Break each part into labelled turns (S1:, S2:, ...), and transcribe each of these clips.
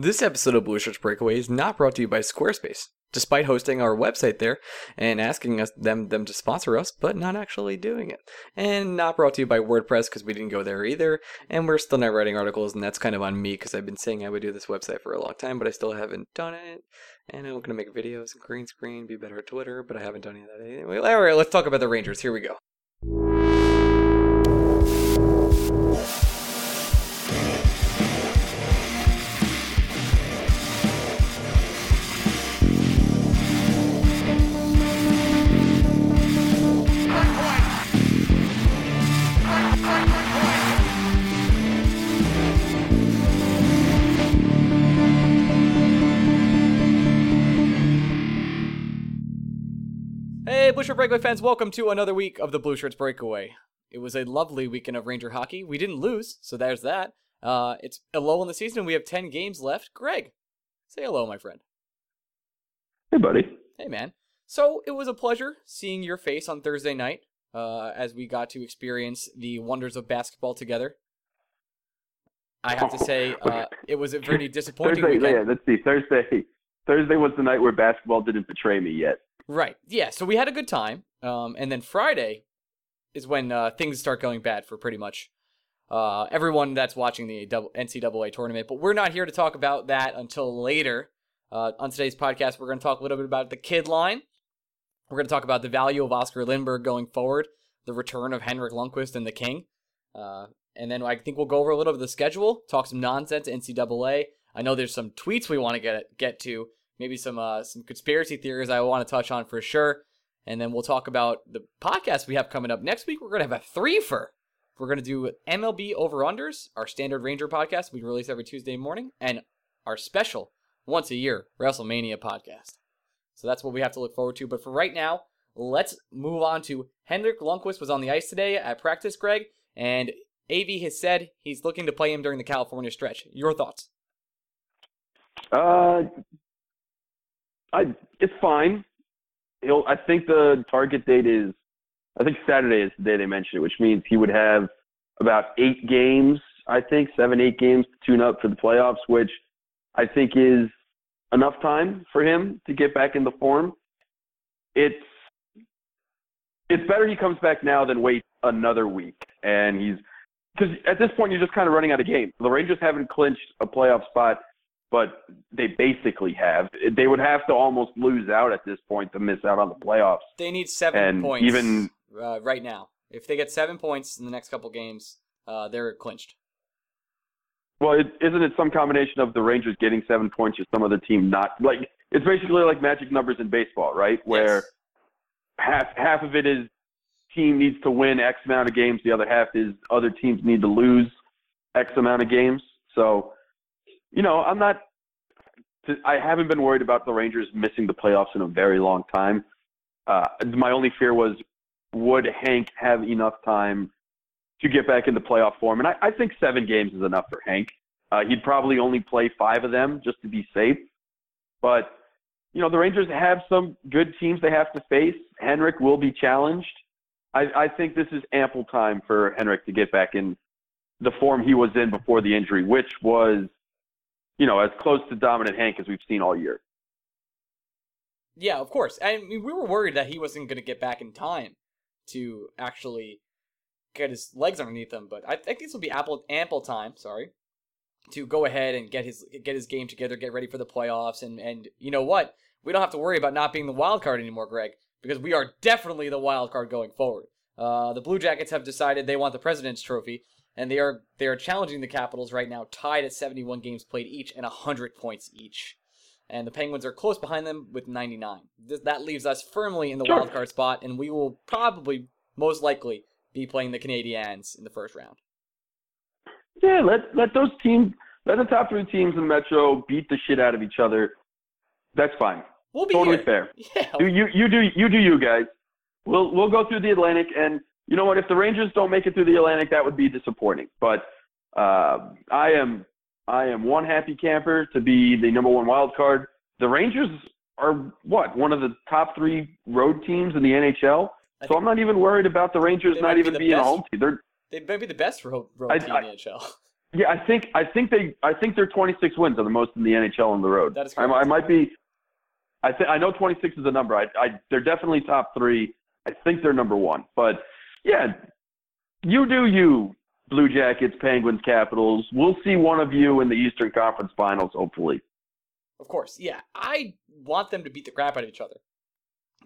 S1: This episode of Blue Shirts Breakaway is not brought to you by Squarespace, despite hosting our website there and asking us them them to sponsor us, but not actually doing it. And not brought to you by WordPress because we didn't go there either, and we're still not writing articles, and that's kind of on me because I've been saying I would do this website for a long time, but I still haven't done it. And I'm gonna make videos, and green screen, be better at Twitter, but I haven't done any of that anyway. All right, let's talk about the Rangers. Here we go. Hey, Blue Shirt Breakaway fans, welcome to another week of the Blue Shirts Breakaway. It was a lovely weekend of Ranger hockey. We didn't lose, so there's that. Uh, it's a low in the season, and we have 10 games left. Greg, say hello, my friend.
S2: Hey, buddy.
S1: Hey, man. So it was a pleasure seeing your face on Thursday night uh, as we got to experience the wonders of basketball together. I have to say, uh, it was a pretty disappointing
S2: Thursday,
S1: weekend.
S2: yeah, let's see. Thursday, Thursday was the night where basketball didn't betray me yet.
S1: Right. Yeah. So we had a good time. Um, and then Friday is when uh, things start going bad for pretty much uh, everyone that's watching the NCAA tournament. But we're not here to talk about that until later. Uh, on today's podcast, we're going to talk a little bit about the kid line. We're going to talk about the value of Oskar Lindberg going forward, the return of Henrik Lundqvist and the King. Uh, and then I think we'll go over a little bit of the schedule, talk some nonsense NCAA. I know there's some tweets we want to get get to, maybe some uh, some conspiracy theories I want to touch on for sure. And then we'll talk about the podcast we have coming up next week. We're going to have a threefer. We're going to do MLB over unders, our standard Ranger podcast we release every Tuesday morning, and our special once a year WrestleMania podcast. So that's what we have to look forward to. But for right now, let's move on to Henrik Lundqvist was on the ice today at practice, Greg, and AV has said he's looking to play him during the California stretch. Your thoughts?
S2: Uh, I it's fine. He'll. I think the target date is. I think Saturday is the day they mentioned it, which means he would have about eight games. I think seven, eight games to tune up for the playoffs, which I think is enough time for him to get back into form. It's it's better he comes back now than wait another week. And he's because at this point you're just kind of running out of games. The Rangers haven't clinched a playoff spot, but they basically have. They would have to almost lose out at this point to miss out on the playoffs.
S1: They need seven
S2: And
S1: points
S2: even-
S1: uh, right now. If they get seven points in the next couple games, uh, they're clinched.
S2: Well, is isn't it some combination of the Rangers getting seven points or some other team not? Like it's basically like magic numbers in baseball, right? Where
S1: Yes.
S2: half half of it is team needs to win X amount of games, the other half is other teams need to lose X amount of games. So, you know, I'm not. I haven't been worried about the Rangers missing the playoffs in a very long time. Uh, my only fear was would Hank have enough time to get back into playoff form? And I, I think seven games is enough for Hank. Uh, he'd probably only play five of them just to be safe. But you know, the Rangers have some good teams they have to face. Henrik will be challenged. I, I think this is ample time for Henrik to get back in the form he was in before the injury, which was, you know, as close to dominant Hank as we've seen all year.
S1: Yeah, of course. I mean, we were worried that he wasn't going to get back in time to actually get his legs underneath him, but I think this will be ample, ample time. Sorry, to go ahead and get his get his game together, get ready for the playoffs, and and you know what? We don't have to worry about not being the wild card anymore, Greg, because we are definitely the wild card going forward. Uh, the Blue Jackets have decided they want the President's Trophy, and they are they are challenging the Capitals right now, tied at 71 games played each and 100 points each and the Penguins are close behind them with 99. Th- that leaves us firmly in the
S2: Sure.
S1: wild card spot, and we will probably, most likely, be playing the Canadiens in the first round.
S2: Yeah, let let those teams, let the top three teams in Metro beat the shit out of each other. That's fine.
S1: We'll be
S2: Totally
S1: here.
S2: fair.
S1: Yeah,
S2: Do you you do you do you guys? We'll we'll go through the Atlantic, and you know what? If the Rangers don't make it through the Atlantic, that would be disappointing. But uh, I am I am one happy camper to be the number one wild card. The Rangers are what one of the top three road teams in the NHL.
S1: I
S2: So I'm not even worried about the Rangers not
S1: be
S2: even
S1: the
S2: being a
S1: best.
S2: home team. They're
S1: they may be the best road, road
S2: I-
S1: team
S2: I-
S1: in the NHL.
S2: Yeah, I think I think they I think their 26 wins are the most in the NHL on the road.
S1: That is
S2: I,
S1: correct.
S2: I might be. I think I know 26 is a number. I, I they're definitely top three. I think they're number one. But yeah, you do you, Blue Jackets, Penguins, Capitals. We'll see one of you in the Eastern Conference Finals, hopefully.
S1: Of course, yeah. I want them to beat the crap out of each other.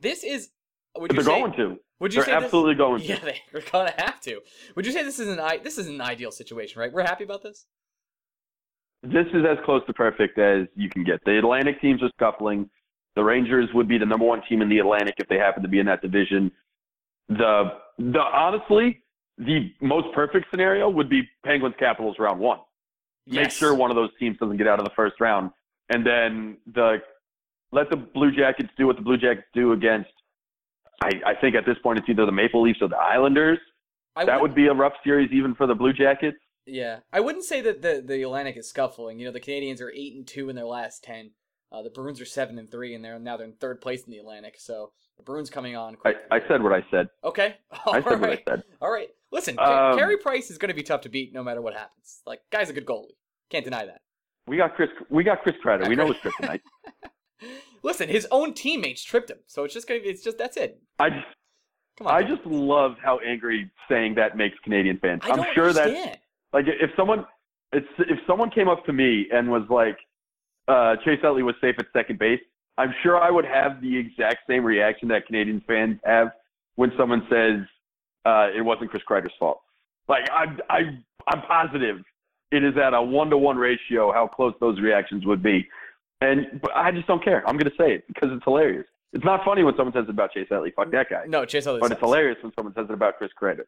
S1: This is. Would
S2: But
S1: you
S2: they're
S1: say,
S2: going to.
S1: Would you
S2: They're
S1: say
S2: absolutely going to.
S1: Yeah, they're gonna have to. Would you say this is an i- this is an ideal situation, right? We're happy about this.
S2: This is as close to perfect as you can get. The Atlantic teams are scuffling. The Rangers would be the number one team in the Atlantic if they happen to be in that division. The the honestly, the most perfect scenario would be Penguins Capitals round one. Make sure one of those teams doesn't get out of the first round, and then the let the Blue Jackets do what the Blue Jackets do against. I, I think at this point it's either the Maple Leafs or the Islanders.
S1: I
S2: That would be a rough series even for the Blue Jackets.
S1: Yeah, I wouldn't say that the the Atlantic is scuffling. You know, the Canadiens are eight and two in their last ten. Uh, the Bruins are seven and three, and they're now they're in third place in the Atlantic. So the Bruins coming on.
S2: I,
S1: quick.
S2: I said what I said.
S1: okay. All
S2: I said what I said.
S1: All right. Listen,
S2: Um,
S1: Carey Price is going to be tough to beat no matter what happens. Like, guy's a good goalie. Can't deny that.
S2: We got Chris. We got Chris Kreider. We know his kryptonite.
S1: Listen, his own teammates tripped him, so it's just gonna be. It's just that's it.
S2: I just,
S1: Come on.
S2: I
S1: Kevin.
S2: just love how angry saying that makes Canadian fans.
S1: I
S2: I'm
S1: don't
S2: sure that
S1: understand.
S2: like if someone, it's if someone came up to me and was like, uh, Chase Utley was safe at second base. I'm sure I would have the exact same reaction that Canadian fans have when someone says uh, it wasn't Chris Kreider's fault. Like I'm, I, I'm positive it is at a one to one ratio how close those reactions would be, and but I just don't care. I'm gonna say it because it's hilarious. It's not funny when someone says it about Chase Utley. Fuck that guy.
S1: No, Chase Utley.
S2: But it's
S1: sucks.
S2: hilarious when someone says it about Chris Kreider.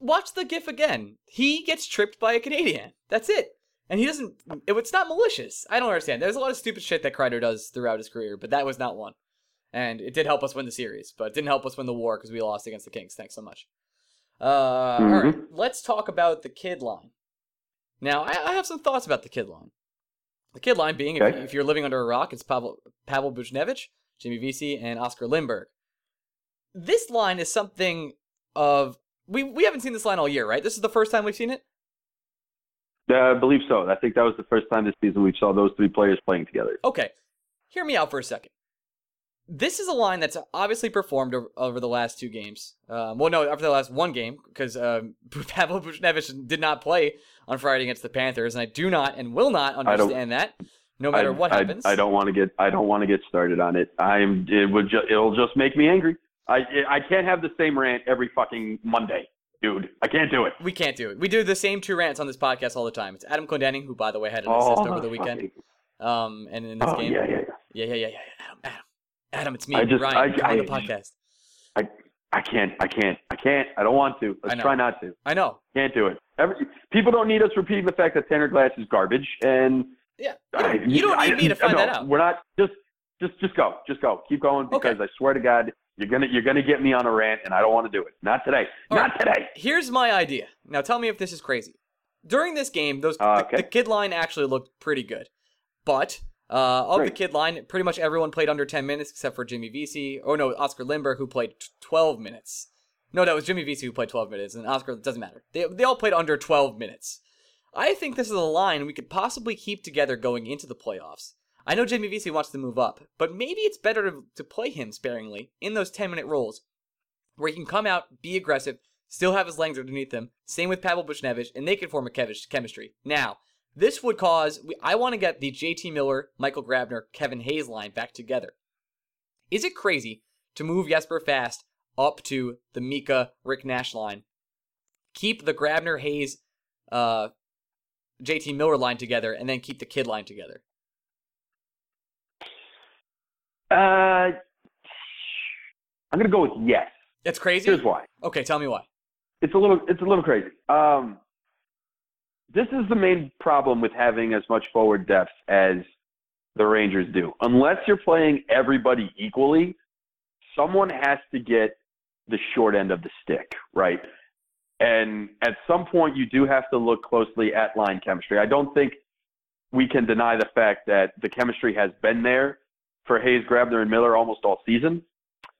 S1: Watch the GIF again. He gets tripped by a Canadian. That's it. And he doesn't. It, it's not malicious. I don't understand. There's a lot of stupid shit that Kreider does throughout his career, but that was not one. And it did help us win the series, but it didn't help us win the war because we lost against the Kings. Thanks so much. Uh, All right, let's talk about the kid line. Now, I, I have some thoughts about the kid line. The kid line being, if,
S2: Okay.
S1: if you're living under a rock, it's Pavel, Pavel Buchnevich, Jimmy Vesey, and Oskar Lindberg. This line is something of we we haven't seen this line all year, right? This is the first time we've seen it.
S2: Uh, I believe so. I think that was the first time this season we saw those three players playing together.
S1: Okay, hear me out for a second. This is a line that's obviously performed over, the last two games. Um, well, no, after the last one game, because um, Pavel Buchnevich did not play on Friday against the Panthers, and I do not and will not understand that, no matter
S2: I,
S1: what
S2: I-
S1: happens.
S2: I, don't want to get. I don't want to get started on it. I'm. It would. Ju- it'll just make me angry. I. I can't have the same rant every fucking Monday, dude. I can't do it.
S1: We can't do it. We do the same two rants on this podcast all the time. It's Adam Clendenning, who, by the way, had an assist over the weekend. Um, and in this
S2: Oh
S1: game,
S2: yeah, yeah, yeah.
S1: yeah, yeah, yeah, yeah. Adam, Adam, Adam, it's me,
S2: I just-
S1: Ryan.
S2: I-
S1: I'm on the podcast.
S2: I I can't. I can't. I can't. I don't want to.
S1: I
S2: Let's try not to.
S1: I know.
S2: Can't do it. Every, people don't need us repeating the fact that Tanner Glass is garbage, and
S1: Yeah, you
S2: I-
S1: don't, you don't need
S2: I-
S1: me to find
S2: no,
S1: that out.
S2: We're not just just just go, just go, keep going because I swear to God, you're gonna you're gonna get me on a rant, and I don't want to do it. Not today.
S1: All
S2: not today.
S1: Here's my idea. Now tell me if this is crazy. During this game, those
S2: Uh,
S1: the,
S2: okay.
S1: the kid line actually looked pretty good, but uh, of the kid line, pretty much everyone played under 10 minutes except for Jimmy Vesey. Oh no, Oskar Lindberg who played t- 12 minutes. No, that was Jimmy Vesey who played 12 minutes, and Oskar doesn't matter. They they all played under 12 minutes. I think this is a line we could possibly keep together going into the playoffs. I know Jimmy Vesey wants to move up, but maybe it's better to, to play him sparingly in those 10 minute roles where he can come out, be aggressive, still have his legs underneath him. Same with Pavel Buchnevich, and they can form a chev- chemistry. Now, this would cause. I want to get the JT Miller, Michael Grabner, Kevin Hayes line back together. Is it crazy to move Jesper Fast up to the Mika Rick Nash line? Keep the Grabner Hayes, uh, JT Miller line together, and then keep the kid line together.
S2: Uh, I'm gonna go with yes.
S1: That's crazy.
S2: Here's why.
S1: Okay, tell me why.
S2: It's a little it's a little crazy. Um, this is the main problem with having as much forward depth as the Rangers do. Unless you're playing everybody equally, someone has to get the short end of the stick, right? And at some point, you do have to look closely at line chemistry. I don't think we can deny the fact that the chemistry has been there for Hayes, Grabner, and Miller almost all season.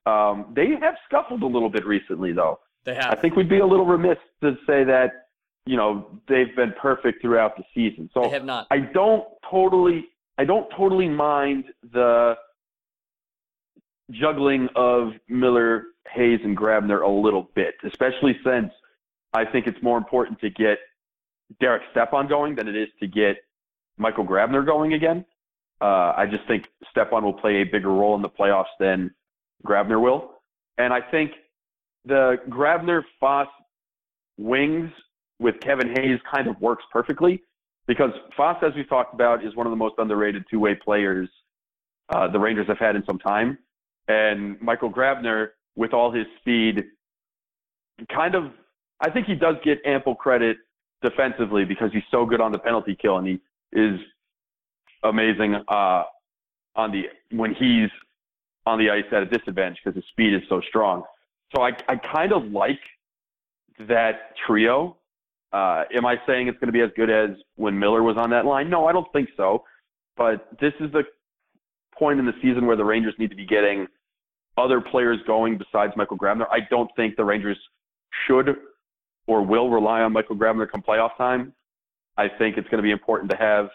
S2: Um, they have scuffled a little bit recently, though.
S1: They have.
S2: I think we'd be a little remiss to say that you know, they've been perfect throughout the season. So
S1: They have not.
S2: I don't totally I don't totally mind the juggling of Miller, Hayes, and Grabner a little bit, especially since I think it's more important to get Derek Stepan going than it is to get Michael Grabner going again. Uh, I just think Stepan will play a bigger role in the playoffs than Grabner will. And I think the Grabner Fast wings with Kevin Hayes kind of works perfectly because Fast, as we've talked about, is one of the most underrated two way players uh, the Rangers have had in some time. And Michael Grabner, with all his speed, kind of, I think he does get ample credit defensively because he's so good on the penalty kill and he is amazing uh, on the when he's on the ice at a disadvantage because his speed is so strong. So I, I kind of like that trio. Uh, am I saying it's going to be as good as when Miller was on that line? No, I don't think so. But this is the point in the season where the Rangers need to be getting other players going besides Michael Grabner. I don't think the Rangers should or will rely on Michael Grabner come playoff time. I think it's going to be important to have,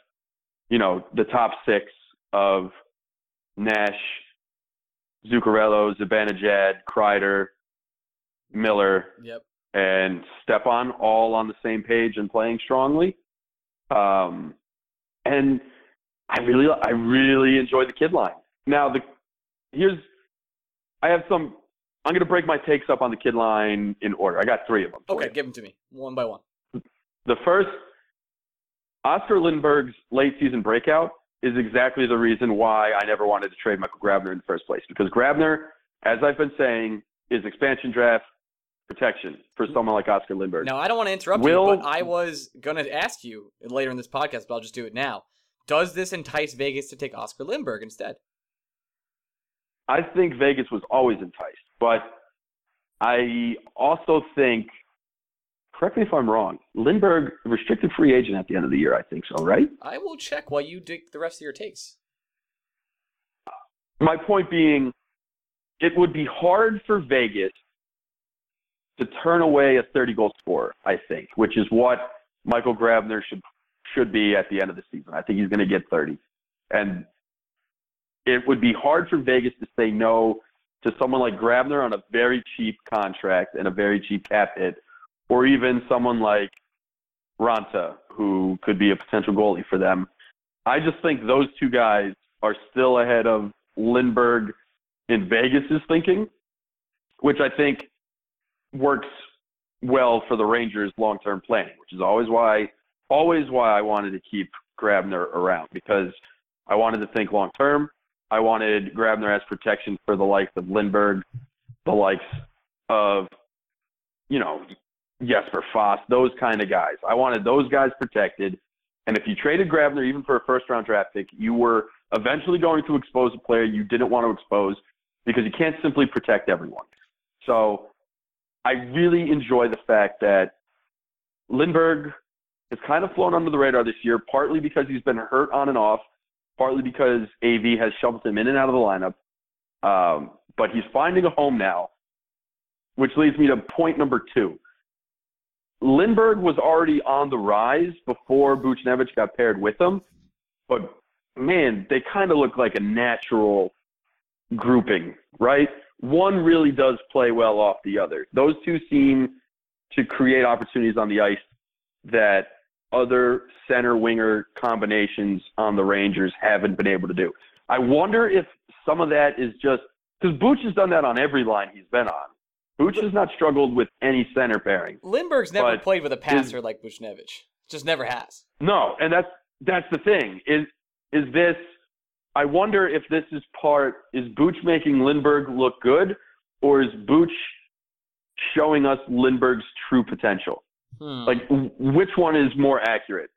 S2: you know, the top six of Nash, Zuccarello, Zibanejad, Kreider, Miller,
S1: Yep.
S2: and Stepan all on the same page and playing strongly. Um, and I really, I really enjoy the kid line. Now, the here's, I have some. I'm going to break my takes up on the kid line in order. I got three of them.
S1: Okay,
S2: you.
S1: give them to me one by one.
S2: The first, Oskar Lindberg's late season breakout is exactly the reason why I never wanted to trade Michael Grabner in the first place. Because Grabner, as I've been saying, is expansion draft protection for someone like Oskar Lindberg.
S1: Now, I don't want to interrupt
S2: Will-
S1: you, but I was going to ask you later in this podcast, but I'll just do it now. Does this entice Vegas to take Oskar Lindberg instead?
S2: I think Vegas was always enticed, but I also think, correct me if I'm wrong, Lindberg restricted free agent at the end of the year. I think so, right?
S1: I will check while you dig the rest of your takes.
S2: My point being, it would be hard for Vegas to turn away a 30 goal scorer, I think, which is what Michael Grabner should should be at the end of the season. I think he's going to get 30. And it would be hard for Vegas to say no to someone like Grabner on a very cheap contract and a very cheap cap hit, or even someone like Raanta, who could be a potential goalie for them. I just think those two guys are still ahead of Lindberg in Vegas's thinking, which I think works well for the Rangers' long-term planning, which is always why always why I wanted to keep Grabner around because I wanted to think long term. I wanted Grabner as protection for the likes of Lindberg, the likes of, you know, Jesper Fast, those kind of guys. I wanted those guys protected. And if you traded Grabner even for a first round draft pick, you were eventually going to expose a player you didn't want to expose because you can't simply protect everyone. So I really enjoy the fact that Lindberg has kind of flown under the radar this year, partly because he's been hurt on and off, partly because AV has shoved him in and out of the lineup. Um, but he's finding a home now, which leads me to point number two. Lindberg was already on the rise before Buchnevich got paired with him, but man, they kind of look like a natural grouping, right? One really does play well off the other. Those two seem to create opportunities on the ice that other center winger combinations on the Rangers haven't been able to do. I wonder if some of that is just because Booch has done that on every line he's been on. Booch has not struggled with any center pairing.
S1: Lindberg's never played with a passer like Buchnevich. Just never has.
S2: No, and that's that's the thing. Is is this? I wonder if this is part. Is Booch making Lindberg look good, or is Booch showing us Lindberg's true potential?
S1: Hmm.
S2: Like, w- which one is more accurate?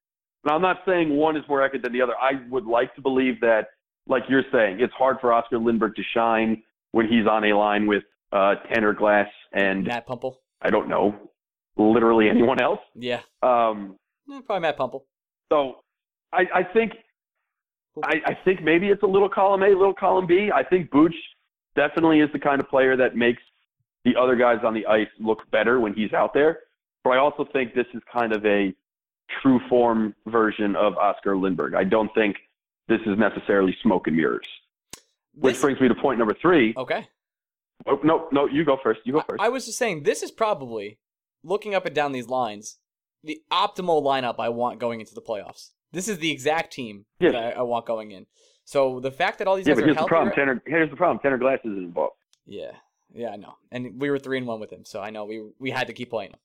S2: Now, I'm not saying one is more accurate than the other. I would like to believe that, like you're saying, it's hard for Oskar Lindberg to shine when he's on a line with uh, Tanner Glass and
S1: Matt Puempel.
S2: I don't know, literally anyone else.
S1: Yeah,
S2: Um,
S1: Eh, probably Matt Puempel.
S2: so I, I think I, I think maybe it's a little column A, little column B. I think Booch definitely is the kind of player that makes the other guys on the ice look better when he's out there. but I also think this is kind of a true form version of Oskar Lindberg. I don't think this is necessarily smoke and mirrors. Which
S1: This-
S2: brings me to point number three.
S1: okay.
S2: Oh, no, no, you go first. You go first.
S1: I was just saying, this is probably looking up and down these lines, the optimal lineup I want going into the playoffs. This is the exact team
S2: Yes.
S1: that I, I want going in. So the fact that all these
S2: yeah,
S1: guys
S2: but
S1: are
S2: here's the problem. Tanner, here's the problem. Tanner Glass isn't involved.
S1: yeah, yeah, I know, and we were three and one with him, so I know we we had to keep playing him.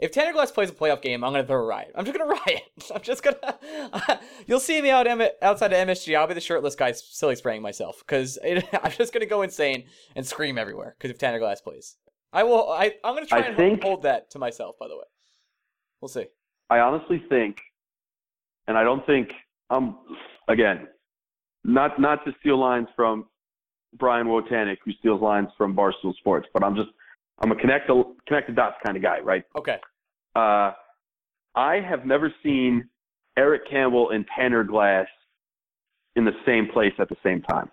S1: If Tanner Glass plays a playoff game, I'm gonna throw a riot. I'm just gonna riot. I'm just gonna. you'll see me out outside of MSG. I'll be the shirtless guy silly spraying myself because I'm just gonna go insane and scream everywhere. Because if Tanner Glass plays, I will. I I'm gonna try
S2: I
S1: and
S2: think-
S1: hold that to myself. By the way, we'll see.
S2: I honestly think, and I don't think um again, not not to steal lines from Brian Wojtanik, who steals lines from Barstool Sports, but I'm just I'm a connect connect the dots kind of guy, right?
S1: Okay.
S2: Uh, I have never seen Eric Campbell and Tanner Glass in the same place at the same time.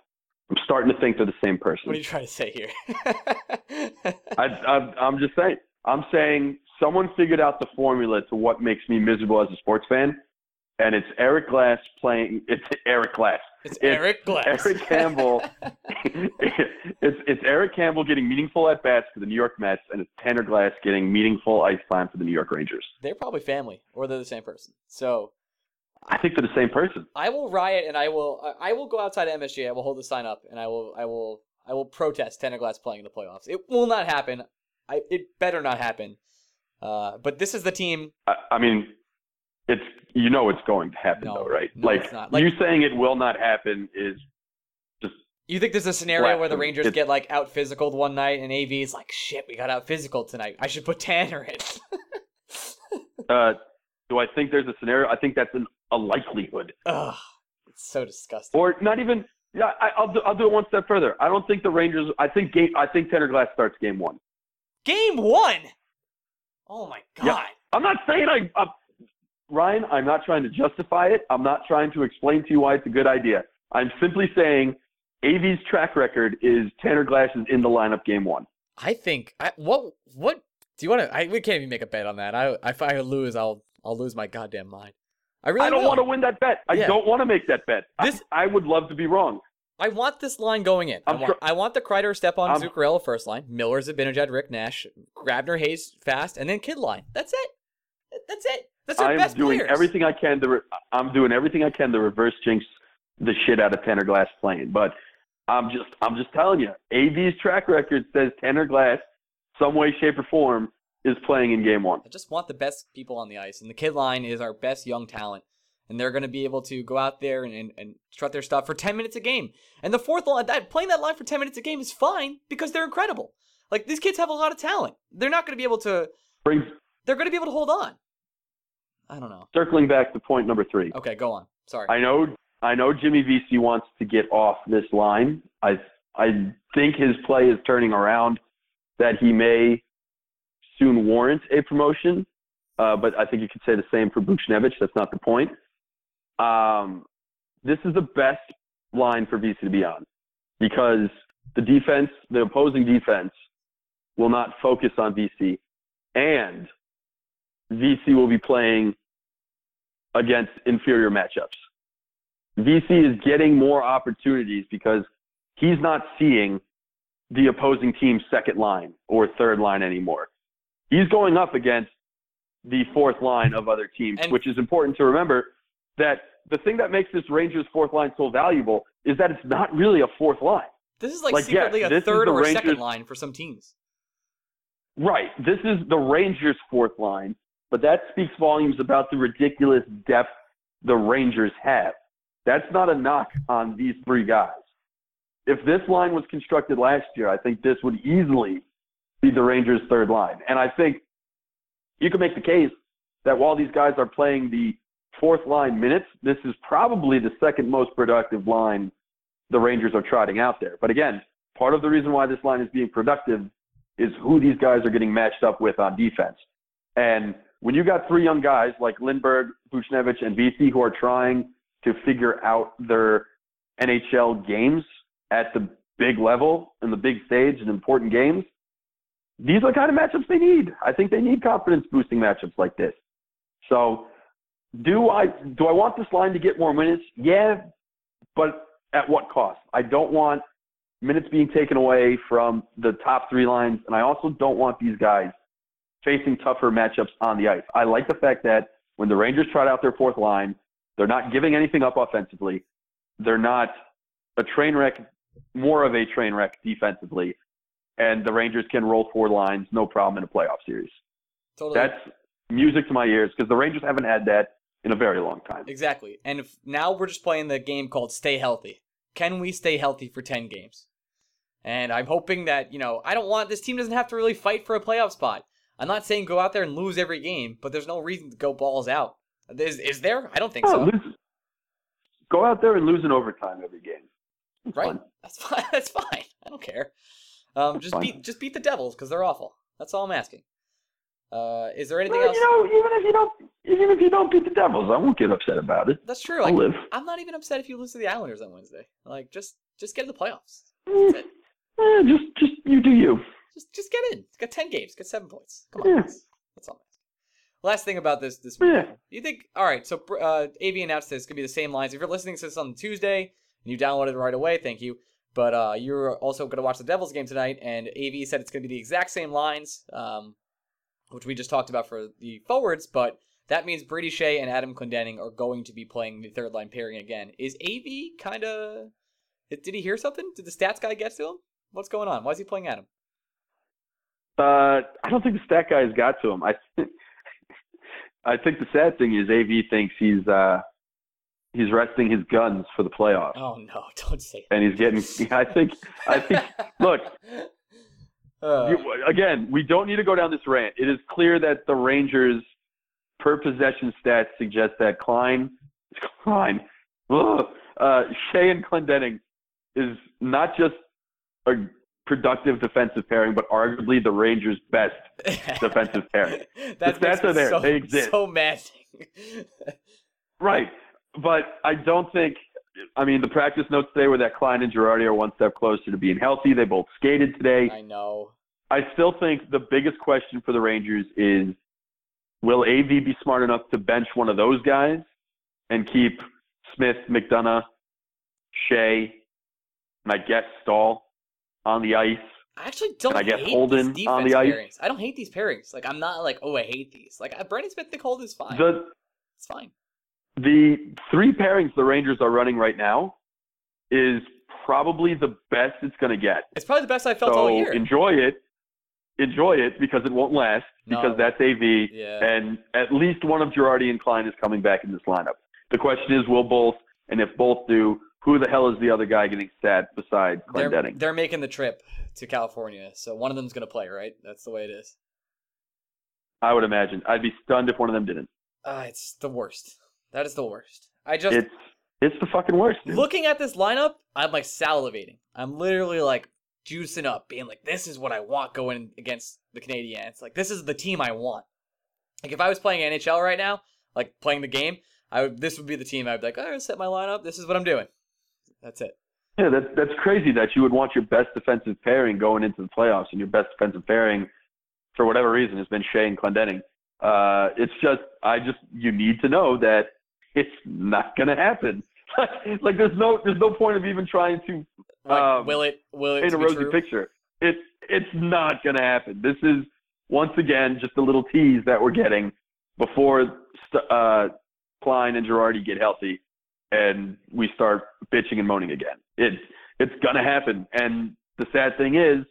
S2: I'm starting to think they're the same person.
S1: What are you trying to say here?
S2: I, I, I'm just saying. I'm saying someone figured out the formula to what makes me miserable as a sports fan, and it's Eric Glass playing. It's Eric Glass.
S1: It's
S2: it's
S1: Eric Glass.
S2: Eric Campbell. it's it's Eric Campbell getting meaningful at bats for the New York Mets, and it's Tanner Glass getting meaningful ice time for the New York Rangers.
S1: they're probably family, or they're the same person. So
S2: I think they're the same person.
S1: I will riot, and I will. I will go outside of MSG. I will hold the sign up, and I will. I will. I will protest Tanner Glass playing in the playoffs. It will not happen. I. It better not happen. Uh, but this is the team.
S2: I, I mean, it's you know it's going to happen
S1: No,
S2: though, right?
S1: no,
S2: like,
S1: it's not. Like-
S2: you saying it will not happen is just
S1: You think there's a scenario where the Rangers
S2: It's-
S1: get like out physicaled one night, and AV is like, "Shit, we got out physical tonight. I should put Tanner in."
S2: uh, do I think there's a scenario? I think that's an, a likelihood.
S1: Ugh, it's so disgusting.
S2: or not even. Yeah, I, I'll do, I'll do it one step further. I don't think the Rangers. I think game. I think Tanner Glass starts game one.
S1: Game one. Oh my god.
S2: Yeah. I'm not saying I. Uh, Ryan, I'm not trying to justify it. I'm not trying to explain to you why it's a good idea. I'm simply saying AV's track record is Tanner Glass is in the lineup game one.
S1: I think I, what what do you want to? I we can't even make a bet on that. I if I lose, I'll I'll lose my goddamn mind. I really
S2: I don't
S1: will.
S2: want to win that bet. I
S1: Yeah.
S2: don't want to make that bet.
S1: This-
S2: I, would love to be wrong.
S1: I want this line going in. I want,
S2: sure-
S1: I want the Kreider, Stepan,
S2: I'm-
S1: Zuccarello first line, Miller, Zibanejad, Rick Nash, Grabner, Hayes, fast, and then Kid line. That's it. That's it. That's our
S2: I'm
S1: best
S2: doing
S1: players.
S2: everything I can to. Re- I'm doing everything I can to reverse jinx the shit out of Tanner Glass playing. But I'm just, I'm just telling you, AV's track record says Tanner Glass, some way, shape, or form, is playing in game one.
S1: I just want the best people on the ice, and the kid line is our best young talent, and they're going to be able to go out there and, and, and strut their stuff for ten minutes a game. And the fourth line, that playing that line for ten minutes a game is fine because they're incredible. Like these kids have a lot of talent. They're not going to be able to.
S2: Brings
S1: They're going to be able to hold on. I don't know.
S2: circling back to point number three.
S1: Okay, go on. Sorry.
S2: I know, I know Jimmy Vesey wants to get off this line. I, I think his play is turning around. That he may soon warrant a promotion, uh, but I think you could say the same for Buchnevich. That's not the point. Um, this is the best line for Vesey to be on because the defense, the opposing defense, will not focus on Vesey, and Vesey will be playing against inferior matchups. Vesey is getting more opportunities because he's not seeing the opposing team's second line or third line anymore. He's going up against the fourth line of other teams,
S1: And-
S2: which is important to remember that the thing that makes this Rangers fourth line so valuable is that it's not really a fourth line.
S1: this is like,
S2: like,
S1: secretly a third or a second line for some teams.
S2: Right. This is the Rangers' fourth line, but that speaks volumes about the ridiculous depth the Rangers have. That's not a knock on these three guys. If this line was constructed last year, I think this would easily be the Rangers' third line. And I think you can make the case that while these guys are playing the fourth line minutes, this is probably the second most productive line the Rangers are trotting out there. But again, part of the reason why this line is being productive is who these guys are getting matched up with on defense. And when you got three young guys like Lindberg, Buchnevich, and Vesey who are trying to figure out their NHL games at the big level and the big stage and important games, these are the kind of matchups they need. I think they need confidence boosting matchups like this. So, do I do I want this line to get more minutes? Yeah, but at what cost? I don't want minutes being taken away from the top three lines, and I also don't want these guys facing tougher matchups on the ice. I like the fact that when the Rangers trot out their fourth line, they're not giving anything up offensively. They're not a train wreck, more of a train wreck defensively, and the Rangers can roll four lines no problem in a playoff series.
S1: Totally.
S2: That's music to my ears because the Rangers haven't had that in a very long time.
S1: Exactly. And if now we're just playing the game called Stay Healthy. Can we stay healthy for 10 games? And I'm hoping that, you know, I don't want this team doesn't have to really fight for a playoff spot. I'm not saying go out there and lose every game, but there's no reason to go balls out. Is, is there? I don't think
S2: Oh,
S1: so.
S2: lose, go out there and lose in overtime every game. It's
S1: Right?
S2: fun.
S1: That's fine. That's fine. I don't care. Um, just beat just beat the Devils because they're awful. That's all I'm asking. Uh, is there anything
S2: Well,
S1: else?
S2: you know, even if you don't, even if you don't beat the Devils, I won't get upset about it.
S1: That's true.
S2: I'll
S1: Like,
S2: live.
S1: I'm not even upset if you lose to the Islanders on Wednesday. Like, just just get in the playoffs.
S2: Eh,
S1: it.
S2: eh, just, just you do you.
S1: Just just get in. Got ten games. Got seven points. Come on.
S2: Yeah.
S1: That's, all. Last thing about this this
S2: Yeah.
S1: week. You think? All right. So uh, AV announced this. It's gonna be the same lines. If you're listening to this on Tuesday and you downloaded it right away, thank you. But uh, you're also gonna watch the Devils game tonight, and AV said it's gonna be the exact same lines, um, which we just talked about for the forwards. But that means Brady Skjei and Adam Clendenning are going to be playing the third line pairing again. Is AV kind of? Did he hear something? Did the stats guy get to him? What's going on? Why is he playing Adam?
S2: Uh, I don't think the stat guys got to him. I, I think the sad thing is AV thinks he's uh, he's resting his guns for the playoffs,
S1: Oh no! Don't say That.
S2: and he's getting. I think. I think. Look,
S1: Uh,
S2: You, again, we don't need to go down this rant. It is clear that the Rangers' per possession stats suggest that Klein, Klein, ugh, uh, Skjei and Clendenning is not just a productive defensive pairing, but arguably the Rangers' best defensive pairing.
S1: That
S2: The stats are there.
S1: So,
S2: They exist.
S1: So maddening.
S2: Right, but I don't think. I mean, the practice notes today were that Klein and Girardi are one step closer to being healthy. They both skated today.
S1: I know.
S2: I still think the biggest question for the Rangers is will AV be smart enough to bench one of those guys and keep Smith, McDonagh, Skjei, and I guess Staal on the ice?
S1: I actually don't
S2: And I guess Holden on the ice.
S1: pairings. I don't hate these pairings. Like I'm not like, oh, I hate these. Like uh, Brendan Smith, Nick Holden is fine.
S2: The
S1: it's fine.
S2: the three pairings the Rangers are running right now is probably the best it's going to get.
S1: It's probably the best I felt
S2: so
S1: all year.
S2: enjoy it. Enjoy it because it won't last
S1: No.
S2: because that's AV.
S1: yeah.
S2: and at least one of Girardi and Klein is coming back in this lineup. The question is, will both? And if both do, who the hell is the other guy getting sat beside
S1: they're,
S2: Clendenning?
S1: they're making the trip to California, so one of them's gonna play, right? That's the way it is.
S2: I would imagine. I'd be stunned if one of them didn't.
S1: Uh, it's the worst. That is the worst. I just
S2: It's it's the fucking worst. dude.
S1: looking at this lineup, I'm like salivating. I'm literally like juicing up, being like, "This is what I want going against the Canadiens. Like, this is the team I want." Like, if I was playing NHL right now, like playing the game, I would. This would be the team I'd be like, "I'm set my lineup. This is what I'm doing." That's it.
S2: Yeah, that's that's crazy that you would want your best defensive pairing going into the playoffs, and your best defensive pairing, for whatever reason, has been Skjei and Clendenning. Uh, it's just, I just, you need to know that it's not going to happen. like, like, there's no, there's no point of even trying to
S1: Like,
S2: Um,
S1: will it? Will it
S2: paint a rosy
S1: true?
S2: picture. It's it's not going to happen. This is once again just a little tease that we're getting before uh, Klein and Girardi get healthy, and we start bitching and moaning again. It's it's going to happen. And the sad thing is,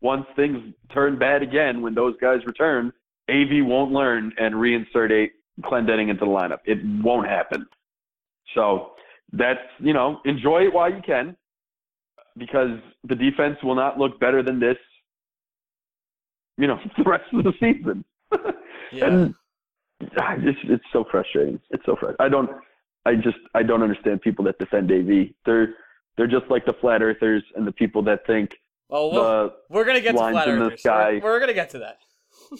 S2: once things turn bad again, when those guys return, AV won't learn and reinsert a Clendenning into the lineup. It won't happen. So that's you know enjoy it while you can because the defense will not look better than this, you know, the rest of the season.
S1: Yeah.
S2: And ah, it's it's so frustrating. It's so frustrating. I don't, I just I don't understand people that defend AV. They're they're just like the flat earthers and the people that think
S1: Oh, well,
S2: the
S1: we're gonna get to flat
S2: the
S1: earthers.
S2: sky.
S1: We're, we're gonna get to that.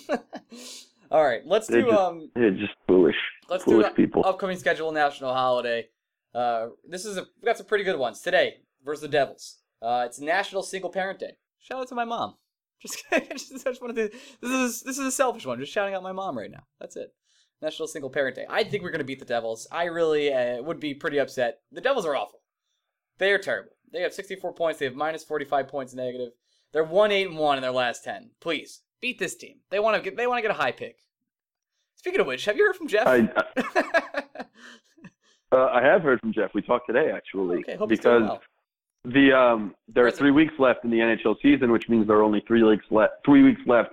S1: All right, let's do
S2: just-
S1: um,
S2: they're just foolish,
S1: let's do
S2: foolish
S1: an
S2: people.
S1: upcoming schedule national holiday. Uh, this is a we got some pretty good ones today versus the Devils. Uh, it's National Single Parent Day. Shout out to my mom. Just, just, just wanted to, this is this is a selfish one. Just shouting out my mom right now. That's it. National Single Parent Day. I think we're gonna beat the Devils. I really uh, would be pretty upset. The Devils are awful. They are terrible. They have 64 points. They have minus 45 points negative. They're one eight and one in their last 10. Please beat this team. They want to get they want to get a high pick. Speaking of which, have you heard from Jeff?
S2: I, uh, I have heard from Jeff. We talked today actually
S1: okay, hope he's doing
S2: because
S1: well.
S2: the um there are three weeks left in the NHL season, which means there are only three weeks left three weeks left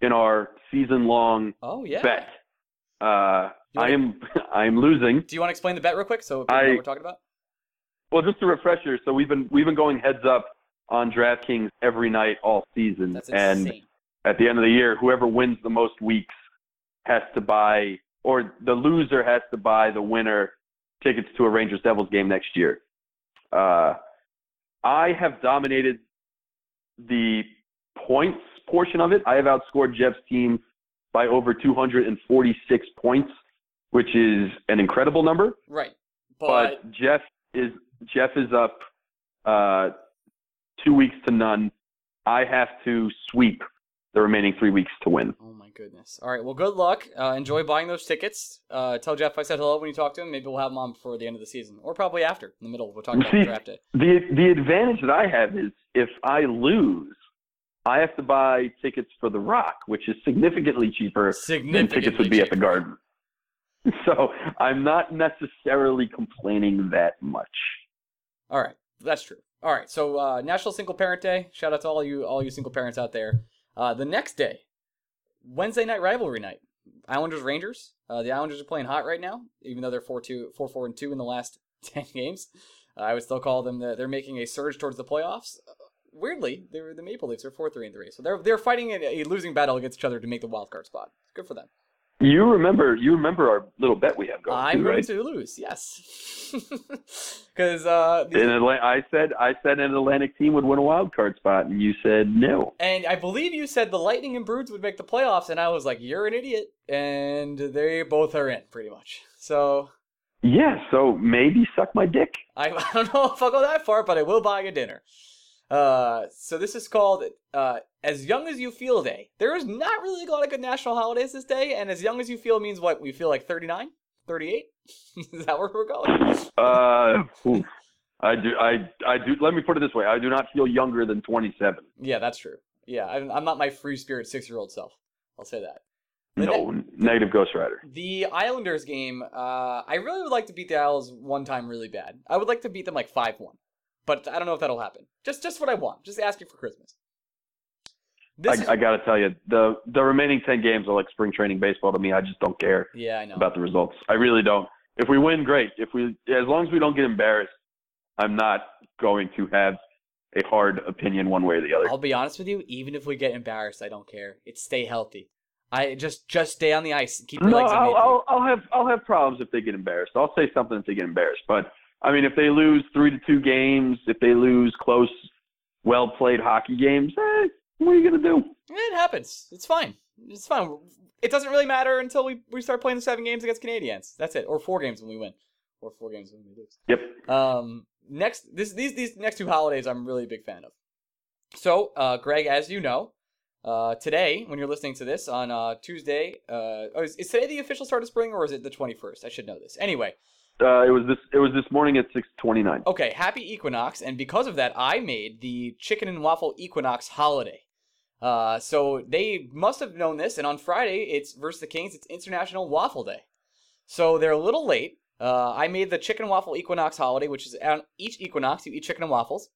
S2: in our season long
S1: Oh yeah.
S2: bet. Uh, I am I am losing.
S1: Do you want to explain the bet real quick so people know what we're talking about?
S2: Well, just a refresher. So we've been we've been going heads up on DraftKings every night all season,
S1: That's
S2: and
S1: insane.
S2: at the end of the year, whoever wins the most weeks has to buy, or the loser has to buy the winner tickets to a Rangers Devils game next year. Uh, I have dominated the points portion of it. I have outscored Jeff's team by over 246 points, which is an incredible number.
S1: Right.
S2: But,
S1: But,
S2: Jeff is Jeff is up uh, two weeks to none. I have to sweep the remaining three weeks to win.
S1: oh my goodness. All right. Well, good luck. Uh, enjoy buying those tickets. Uh, tell Jeff I said hello when you talk to him. Maybe we'll have him on before the end of the season, or probably after, in the middle. We'll talk about the
S2: See,
S1: draft day.
S2: The the advantage that I have is if I lose, I have to buy tickets for the Rock, which is significantly cheaper than tickets would be at the. Garden. So I'm not necessarily complaining that much.
S1: All right, that's true. All right, so uh, National Single Parent Day. Shout out to all you all you single parents out there. Uh, the next day, Wednesday night rivalry night. Islanders Rangers. Uh, the Islanders are playing hot right now, even though they're 4 2, 4 4 and 2 in the last 10 games. Uh, I would still call them the, they're making a surge towards the playoffs. Weirdly, they're the Maple Leafs are 4 3 and 3. So they're they're fighting a, a losing battle against each other to make the wild card spot. Good for them.
S2: You remember you remember our little bet we have going,
S1: I'm going
S2: right?
S1: to lose, yes. Because uh, the-
S2: In Atla- I said I said an Atlantic team would win a wild card spot, and you said no.
S1: And I believe you said the Lightning and Bruins would make the playoffs, and I was like, "You're an idiot," and they both are in, pretty much. So
S2: Yeah, so maybe suck my dick.
S1: I, I don't know if I'll go that far, but I will buy you dinner. Uh, so this is called uh, "As Young as You Feel Day." There is not really a lot of good national holidays this day, and "As Young as You Feel" means what? We feel like 39, 38. is that where we're going?
S2: Uh, oof. I do. I I do. Let me put it this way: I do not feel younger than 27.
S1: Yeah, that's true. Yeah, I'm, I'm not my free spirit six year old self. I'll say that. The
S2: No, negative Ghost Rider.
S1: The Islanders game, uh, I really would like to beat the Isles one time really bad. I would like to beat them like 5 1. But I don't know if that'll happen. Just just what I want. Just asking for Christmas. This is,
S2: I, I got to tell you, the the remaining 10 games are like spring training baseball to me. I just don't care
S1: yeah, I know.
S2: about the results. I really don't. If we win, great. If we, as long as we don't get embarrassed, I'm not going to have a hard opinion one way or the other.
S1: I'll be honest with you, even if we get embarrassed, I don't care. It's stay healthy. I just just stay on the ice and keep your
S2: No,
S1: legs in
S2: I'll, I'll, I'll have I'll have problems if they get embarrassed. I'll say something if they get embarrassed. But I mean, if they lose three to two games, if they lose close, well played hockey games, eh, what are you gonna do?
S1: It happens. It's fine. It's fine. It doesn't really matter until we, we start playing the seven games against Canadiens. That's it. Or four games when we win. Or four games when we lose.
S2: Yep.
S1: Um, next, this these these next two holidays, I'm really a big fan of. So, uh, Greg, as you know, uh, today when you're listening to this on uh, Tuesday, uh, oh, is, is today the official start of spring or is it the 21st? I should know this. Anyway,
S2: Uh, it was this it was this morning at six twenty nine.
S1: okay, happy Equinox, and because of that, I made the chicken and waffle Equinox holiday. Uh, so they must have known this, and on Friday it's versus the Kings. It's International Waffle Day, so they're a little late. Uh, I made the chicken and waffle Equinox holiday, which is on each Equinox you eat chicken and waffles.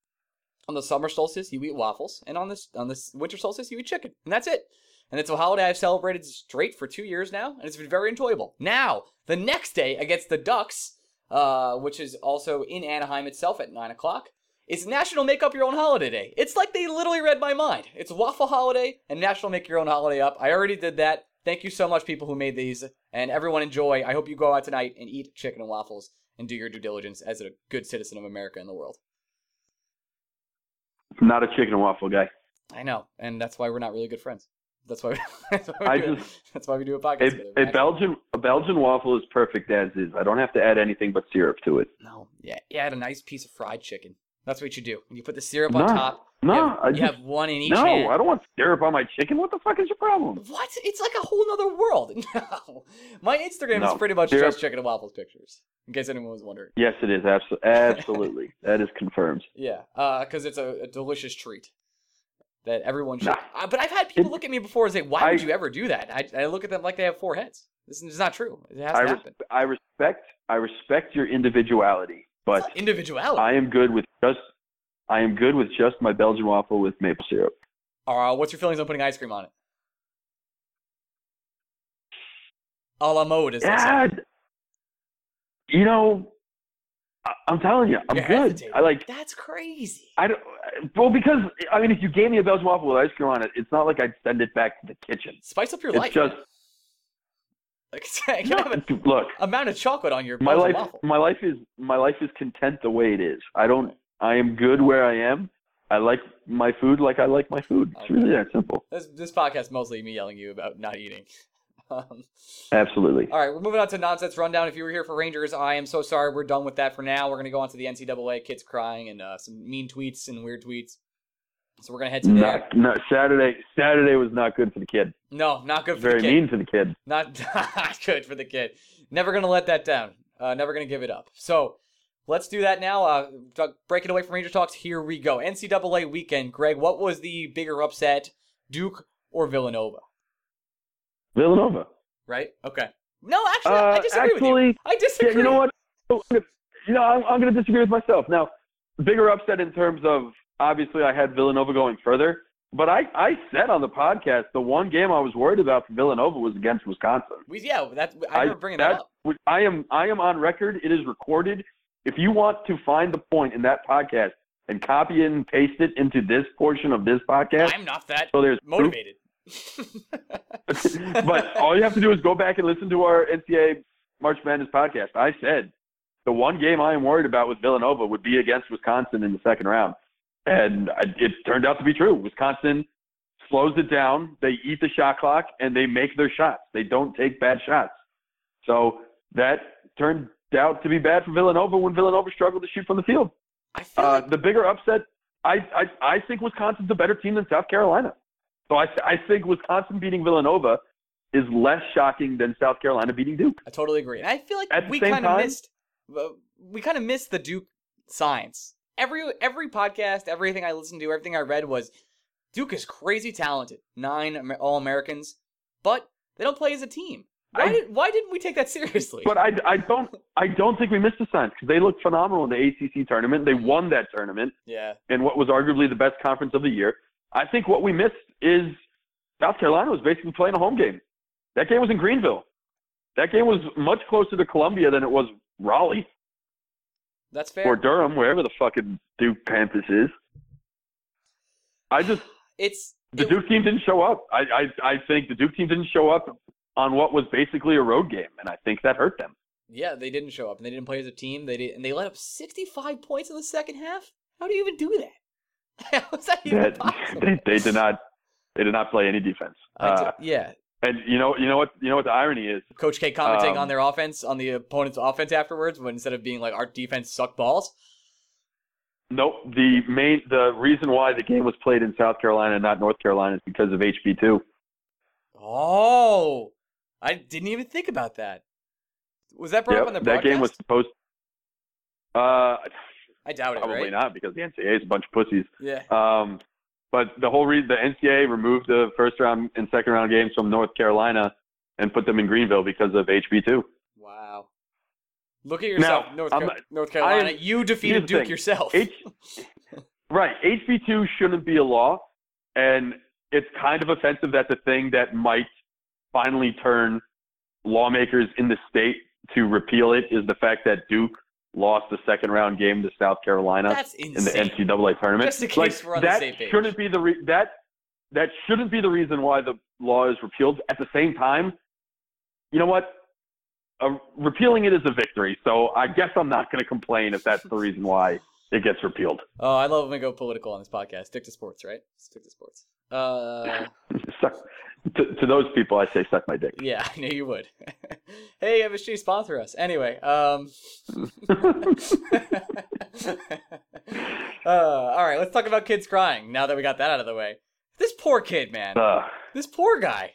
S1: On the summer solstice you eat waffles, and on this on this winter solstice you eat chicken, and that's it. And it's a holiday I've celebrated straight for two years now, and it's been very enjoyable. Now the next day against the Ducks, uh, which is also in Anaheim itself at nine o'clock. It's National Make Up Your Own Holiday Day. It's like they literally read my mind. It's Waffle Holiday and National Make Your Own Holiday Up. I already did that. Thank you so much, people who made these, and everyone enjoy. I hope you go out tonight and eat chicken and waffles and do your due diligence as a good citizen of America and the world.
S2: Not a chicken and waffle guy.
S1: I know, and that's why we're not really good friends. That's why. We, that's, why we
S2: I
S1: do,
S2: just-
S1: that's why we do a podcast.
S2: A, a Belgian a Belgian waffle is perfect as is. I don't have to add anything but syrup to it.
S1: No, yeah, yeah, add a nice piece of fried chicken. That's what you do. You put the syrup on
S2: No,
S1: top.
S2: No,
S1: you have,
S2: I
S1: you
S2: just,
S1: have one in each
S2: no,
S1: hand.
S2: I don't want syrup on my chicken. What the fuck is your problem?
S1: What? It's like a whole nother world. No. My Instagram is pretty much
S2: Syrup-
S1: just chicken and waffles pictures. In case anyone was wondering.
S2: Yes, it is. Abso- absolutely. that is confirmed.
S1: Yeah, uh, because it's a, a delicious treat that everyone should.
S2: Nah.
S1: Uh, but I've had people
S2: It-
S1: look at me before and say, "Why would you ever do that?" I, I look at them like they have four heads. This is not true. It has
S2: I, res- I respect I respect your individuality, but
S1: individuality.
S2: I am good with just I am good with just my Belgian waffle with maple syrup.
S1: Uh, what's your feelings on putting ice cream on it? A la mode, they.
S2: Yeah, you know, I, I'm telling you, I'm
S1: You're
S2: good.
S1: hesitating.
S2: I like
S1: That's crazy.
S2: I don't uh, well because I mean if you gave me a Belgian waffle with ice cream on it, it's not like I'd send it back to the kitchen.
S1: Spice up your
S2: It's
S1: life.
S2: just
S1: Like, can
S2: no,
S1: an
S2: look.
S1: amount of chocolate on your
S2: My life,
S1: waffle.
S2: my life is my life is content the way it is. I don't. I am good where I am. I like my food like I like my food. It's
S1: Okay.
S2: really that simple.
S1: This this podcast mostly me yelling at you about not eating. Um,
S2: Absolutely.
S1: all right, we're moving on to nonsense rundown. If you were here for Rangers, I am so sorry. We're done with that for now. We're gonna go on to the NCAA kids crying and uh, some mean tweets and weird tweets. So we're gonna head to there.
S2: Not, not Saturday. Saturday was not good for the kid.
S1: No, not good for
S2: Very
S1: the kid.
S2: Very mean to the kid.
S1: Not, not good for the kid. Never gonna let that down. Uh, never gonna give it up. So let's do that now. Uh, breaking away from Ranger talks. Here we go. NCAA weekend. Greg, what was the bigger upset, Duke or Villanova?
S2: Villanova.
S1: Right? Okay. No, actually, I
S2: Uh,
S1: disagree with you.
S2: actually,
S1: I disagree.
S2: yeah, you know what? You know, I'm, I'm going to disagree with myself. Now, bigger upset in terms of obviously I had Villanova going further, but I, I said on the podcast the one game I was worried about for Villanova was against Wisconsin.
S1: We, yeah, that I remember bringing that, up.
S2: I am I am on record. It is recorded. If you want to find the point in that podcast and copy it and paste it into this portion of this podcast,
S1: I'm not that
S2: so there's proof. but all you have to do is go back and listen to our NCAA March Madness podcast. I said the one game I am worried about with Villanova would be against Wisconsin in the second round, and I, it turned out to be true. Wisconsin slows it down. They eat the shot clock and they make their shots. They don't take bad shots. So that turned out to be bad for Villanova when Villanova struggled to shoot from the field. Uh,
S1: like
S2: the bigger upset, I, I I think Wisconsin's a better team than South Carolina. So I I think Wisconsin beating Villanova is less shocking than South Carolina beating Duke.
S1: I totally agree. And I feel like
S2: At
S1: we kind of missed we kind of missed the Duke signs. Every every podcast, everything I listened to, everything I read was Duke is crazy talented. Nine All Americans, but they don't play as a team. Why
S2: I-
S1: did why didn't we take that seriously?
S2: But I, I don't I don't think we missed the signs because they looked phenomenal in the ACC tournament. They mm-hmm. won that tournament
S1: yeah.
S2: in what was arguably the best conference of the year. I think what we missed is South Carolina was basically playing a home game. That game was in Greenville. That game was much closer to Columbia than it was Raleigh
S1: That's fair.
S2: or Durham, wherever the fucking Duke Panthers is. I just
S1: it's
S2: the
S1: it-
S2: Duke team didn't show up. I, I I think the Duke team didn't show up on what was basically a road game, and I think that hurt them.
S1: Yeah, they didn't show up and they didn't play as a team. They did, and they let up 65 points in the second half. How do you even do that? How is that even
S2: That
S1: possible?
S2: they, they did not they did not play any defense. Uh,
S1: yeah,
S2: and you know you know what you know what the irony is.
S1: Coach K commenting
S2: Um,
S1: on their offense, on the opponent's offense afterwards, when instead of being like our defense sucked balls.
S2: Nope. The main the reason why the game was played in South Carolina and not North Carolina is because of HB two.
S1: Oh, I didn't even think about that. Was that brought up on the
S2: that game was supposed. Uh,
S1: I doubt it.
S2: probably
S1: right?
S2: not because the NCAA is a bunch of pussies.
S1: Yeah.
S2: Um, but the whole reason the NCAA removed the first round and second round games from North Carolina and put them in Greenville because of HB two.
S1: Wow. Look at yourself,
S2: Now,
S1: North, Car-
S2: not-
S1: North Carolina.
S2: I'm-
S1: you defeated Duke
S2: thing.
S1: yourself.
S2: H, right. HB two shouldn't be a law, and it's kind of offensive that the thing that might finally turn lawmakers in the state to repeal it is the fact that Duke lost the second round game to South Carolina
S1: That's
S2: in the. NCAA tournament.
S1: Just in case
S2: like,
S1: we're on the
S2: that
S1: same page.
S2: shouldn't be the re- that that shouldn't be the reason why the law is repealed. At the same time, you know what? Uh, repealing it is a victory. So I guess I'm not going to complain if that's the reason why it gets repealed.
S1: Oh, I love when we go political on this podcast. Stick to sports, right? Stick to sports. Uh,
S2: to, to those people, I say suck my dick.
S1: yeah, I knew you would. hey, MSG, sponsor us. Anyway, um, Uh, all right, let's talk about kids crying. Now that we got that out of the way, this poor kid, man.
S2: Uh,
S1: This poor guy.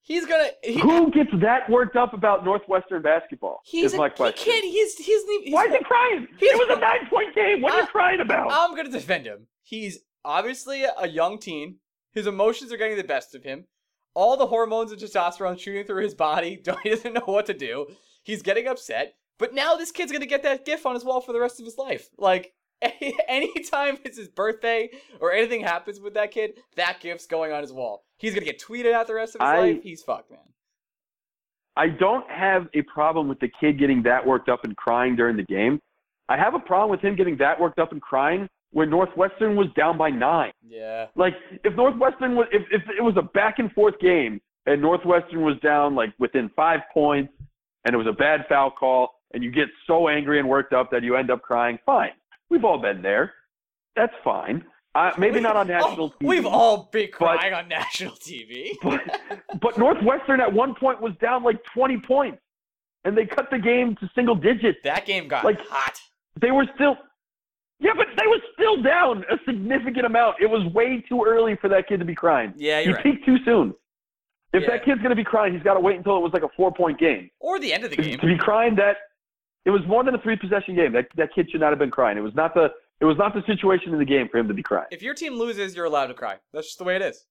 S1: He's gonna. He,
S2: who gets that worked up about Northwestern basketball?
S1: he's
S2: is
S1: a,
S2: my
S1: he
S2: question.
S1: can't. He's he's. he's
S2: Why is he crying?
S1: He's-
S2: it was a nine point game. What are you crying about?
S1: I'm gonna defend him. He's obviously a young teen. His emotions are getting the best of him. All the hormones and testosterone shooting through his body. He doesn't know what to do. He's getting upset. But now this kid's gonna get that gif on his wall for the rest of his life. Like anytime it's his birthday or anything happens with that kid, that gif's going on his wall. He's gonna get tweeted out the rest of his
S2: I-
S1: life. He's fucked, man.
S2: I don't have a problem with the kid getting that worked up and crying during the game. I have a problem with him getting that worked up and crying when Northwestern was down by nine.
S1: Yeah.
S2: Like if Northwestern was if, if it was a back and forth game and Northwestern was down like within five points and it was a bad foul call and you get so angry and worked up that you end up crying, fine. We've all been there. That's fine. Uh, maybe
S1: We-
S2: not on national
S1: oh,
S2: TV.
S1: We've all been
S2: but-
S1: crying on national TV.
S2: but, but Northwestern at one point was down like 20 points and they cut the game to single digits.
S1: that game got
S2: Like-
S1: hot.
S2: They were still Yeah, but they were still down a significant amount. It was way too early for that kid to be crying.
S1: Yeah, you're right.
S2: peaked too soon. If
S1: Yeah.
S2: that kid's going to be crying, he's got to wait until it was like a four point game.
S1: Or the end of the
S2: To-
S1: game.
S2: To be crying that it was more than a three possession game. That that kid should not have been crying. It was not the it was not the situation in the game for him to be crying.
S1: If your team loses, you're allowed to cry. That's just the way it is.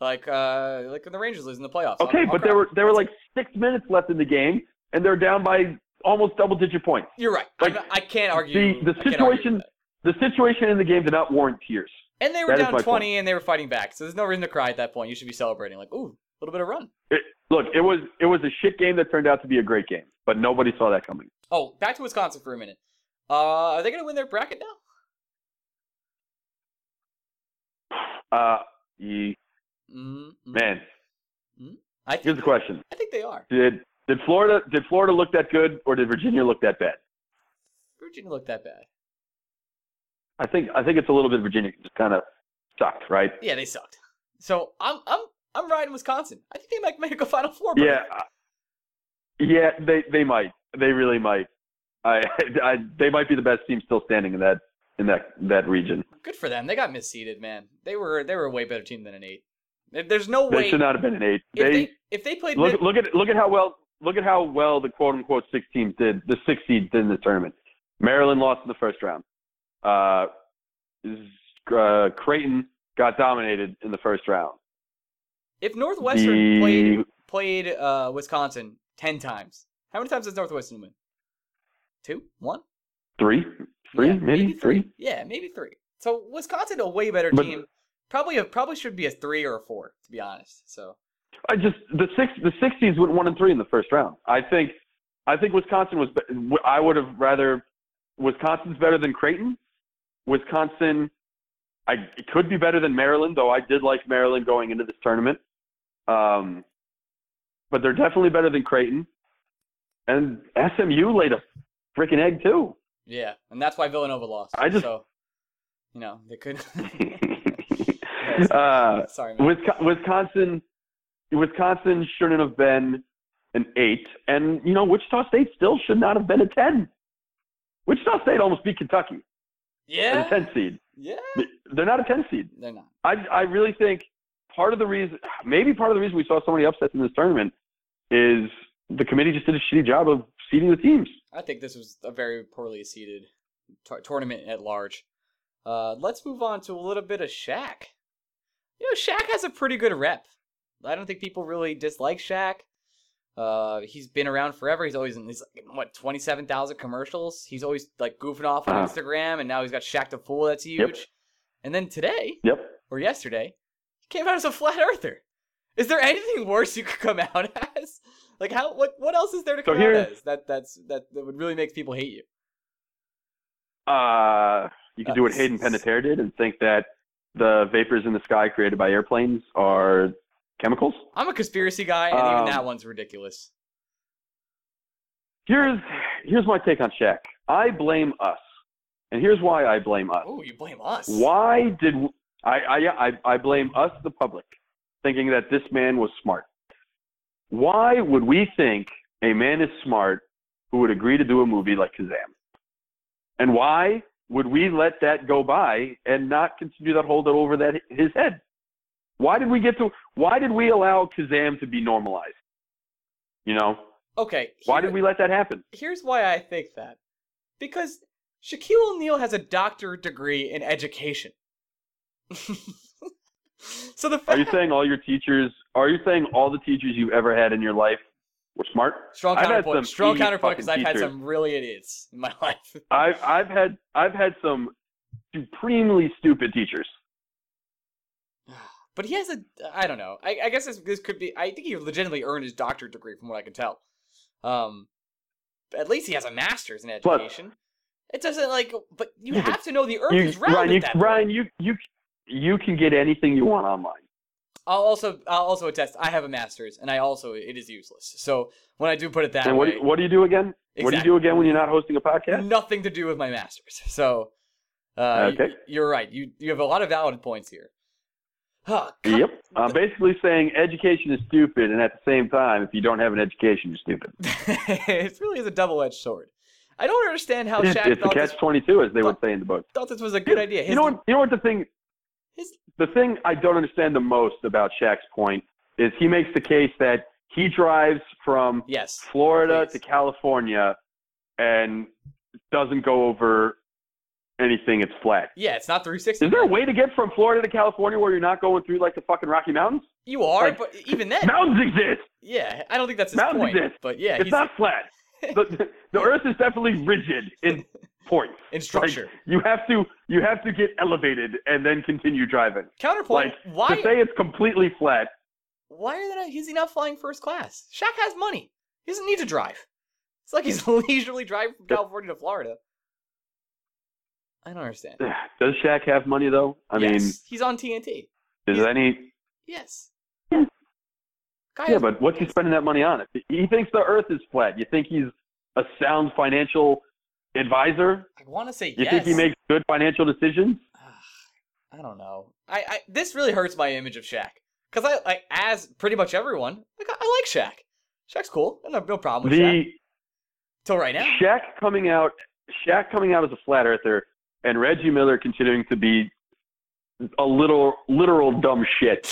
S1: Like uh like when the Rangers lose in the playoffs. I'll-
S2: Okay,
S1: I'll
S2: but there were there were like six minutes left in the game, and they're down by almost double digit points.
S1: You're right.
S2: like,
S1: I'm I can't argue.
S2: the
S1: I can't argue
S2: situation-. The situation in the game did not warrant tears.
S1: And they were
S2: that
S1: down
S2: my
S1: 20 and they were fighting back. So there's no reason to cry at that point. You should be celebrating like, "Ooh, a little bit of run."
S2: It, look, it was it was a shit game that turned out to be a great game, but nobody saw that coming.
S1: Oh, back to Wisconsin for a minute. Uh are they going to win their bracket now?
S2: Uh, ye,
S1: mm
S2: man,
S1: I
S2: here's the question:
S1: I think they are.
S2: Did did Florida did Florida look that good, or did Virginia look that bad?
S1: Virginia looked that bad.
S2: I think I think it's a little bit Virginia just kind of sucked, right?
S1: Yeah, they sucked. So I'm I'm I'm riding Wisconsin. I think they might make a Final Four. berth.
S2: Yeah, uh, yeah, they they might, they really might. I, I they might be the best team still standing in that in that that region.
S1: Good for them. They got misseeded, man. They were they were a way better team than an eight. There's no way They
S2: should not have been an eight.
S1: if
S2: They,
S1: they if they played
S2: look
S1: mid-
S2: look at look at how well look at how well the quote unquote six teams did. The six seeds did in the tournament. Maryland lost in the first round. Uh, uh, Creighton got dominated in the first round.
S1: if Northwestern
S2: The-
S1: played played uh, Wisconsin ten times, how many times does Northwestern win? Two, one,
S2: Three, three,
S1: Yeah,
S2: maybe, three.
S1: Yeah, maybe three. So Wisconsin a way better
S2: But-
S1: team. Probably a, probably should be a three or a four to be honest. So
S2: I just the six the six seeds went one and three in the first round. I think I think Wisconsin was. I would have rather Wisconsin's better than Creighton. Wisconsin, I it could be better than Maryland, though I did like Maryland going into this tournament. Um, but they're definitely better than Creighton, and SMU laid a freaking egg too.
S1: yeah, and that's why Villanova lost.
S2: I just-
S1: so you know they could.
S2: uh,
S1: Sorry, man.
S2: Wisco- Wisconsin, Wisconsin shouldn't have been an eight, and you know Wichita State still should not have been a ten. Wichita State almost beat Kentucky
S1: Yeah,
S2: a ten seed.
S1: yeah,
S2: They're not a ten seed.
S1: they're not.
S2: I I really think part of the reason, maybe part of the reason we saw so many upsets in this tournament is the committee just did a shitty job of seeding the teams.
S1: I think this was a very poorly seeded tou- tournament at large. Uh, let's move on to a little bit of Shaq. You know, Shaq has a pretty good rep. I don't think people really dislike Shaq. Uh, he's been around forever. He's always in these like, what twenty seven thousand commercials. He's always like goofing off on
S2: Uh-huh.
S1: Instagram, and now he's got Shaq the Fool. That's huge. And then today
S2: Yep.
S1: or yesterday, he came out as a flat earther. Is there anything worse you could come out as? Like how what what else is there to
S2: So
S1: come out
S2: here-
S1: as that that's that, that would really make people hate you?
S2: Uh, you could do what
S1: Uh,
S2: Hayden Panettiere did and think that the vapors in the sky created by airplanes are chemicals.
S1: I'm a conspiracy guy, and even
S2: Um,
S1: that one's ridiculous.
S2: Here's here's my take on Shaq. I blame us, and here's why I blame us.
S1: Oh, you blame us?
S2: Why did I, I I I blame us, the public, thinking that this man was smart? Why would we think a man is smart who would agree to do a movie like Kazam? And why would we let that go by and not continue that hold over that his head? Why did we get to? Why did we allow Kazam to be normalized? You know,
S1: Okay.
S2: why did we let that happen?
S1: Here's why I think that. Because Shaquille O'Neal has a doctorate degree in education. so the
S2: Are you saying all your teachers? Are you saying all the teachers you've ever had in your life were smart?
S1: strong
S2: I've
S1: counterpoint, strong counterpoint because I've
S2: fucking
S1: had some really idiots in my life.
S2: I've I've had I've had some supremely stupid teachers.
S1: But he has a, I don't know. I, I guess this, this could be. I think he legitimately earned his doctorate degree, from what I can tell. Um, at least he has a master's in
S2: Plus-
S1: education. it doesn't like, but you have to know the Earth
S2: You,
S1: is round.
S2: Ryan, you. Ryan, you you you can get anything you want online.
S1: I'll also, I'll also attest. I have a master's, and I also it is useless. So when I do put it that
S2: and what
S1: way,
S2: do- what do you do again? What do you do again when you're not hosting a podcast?
S1: nothing to do with my master's. So, uh,
S2: Okay.
S1: you're right. You you have a lot of valid points here. Huh,
S2: Yep. I'm basically saying education is stupid, and at the same time, if you don't have an education, you're stupid.
S1: it really is a double-edged sword. I don't understand how Shaq
S2: it's a
S1: thought, this,
S2: catch twenty two, as they would say in the book.
S1: thought this was a good idea. His,
S2: you know what? You know what the thing?
S1: his
S2: The thing I don't understand the most about Shaq's point is he makes the case that he drives from
S1: yes,
S2: Florida
S1: Please.
S2: to California and doesn't go over anything. It's flat.
S1: yeah, it's not 360.
S2: Is there a way to get from Florida to California where you're not going through like the fucking Rocky Mountains?
S1: You are,
S2: like,
S1: but even then,
S2: Mountains exist.
S1: yeah, I don't think that's his
S2: Mountains
S1: point.
S2: exist.
S1: But yeah,
S2: It's
S1: he's
S2: not flat. The, the Earth is definitely rigid in points.
S1: in structure.
S2: You have to you have to get elevated and then continue driving.
S1: Counterpoint:
S2: Like
S1: Why?
S2: to say it's completely flat.
S1: why are they not, is he not flying first class? Shaq has money. He doesn't need to drive. It's like he's leisurely driving from California to Florida. I don't understand.
S2: Does Shaq have money though? I
S1: yes, he's on TNT.
S2: is
S1: he's-
S2: any?
S1: Yes.
S2: Yeah. Yeah, but what's he spending that money on? If he thinks the Earth is flat, you think he's a sound financial advisor?
S1: I want to say
S2: You
S1: yes.
S2: think he makes good financial decisions?
S1: Ah, I don't know. I, I this really hurts my image of Shaq because I like as pretty much everyone. Like, I, I like Shaq. Shaq's cool. I have no problem with Shaq
S2: The
S1: till right now.
S2: Shaq coming out, Shaq coming out as a flat earther, and Reggie Miller continuing to be a little literal dumb shit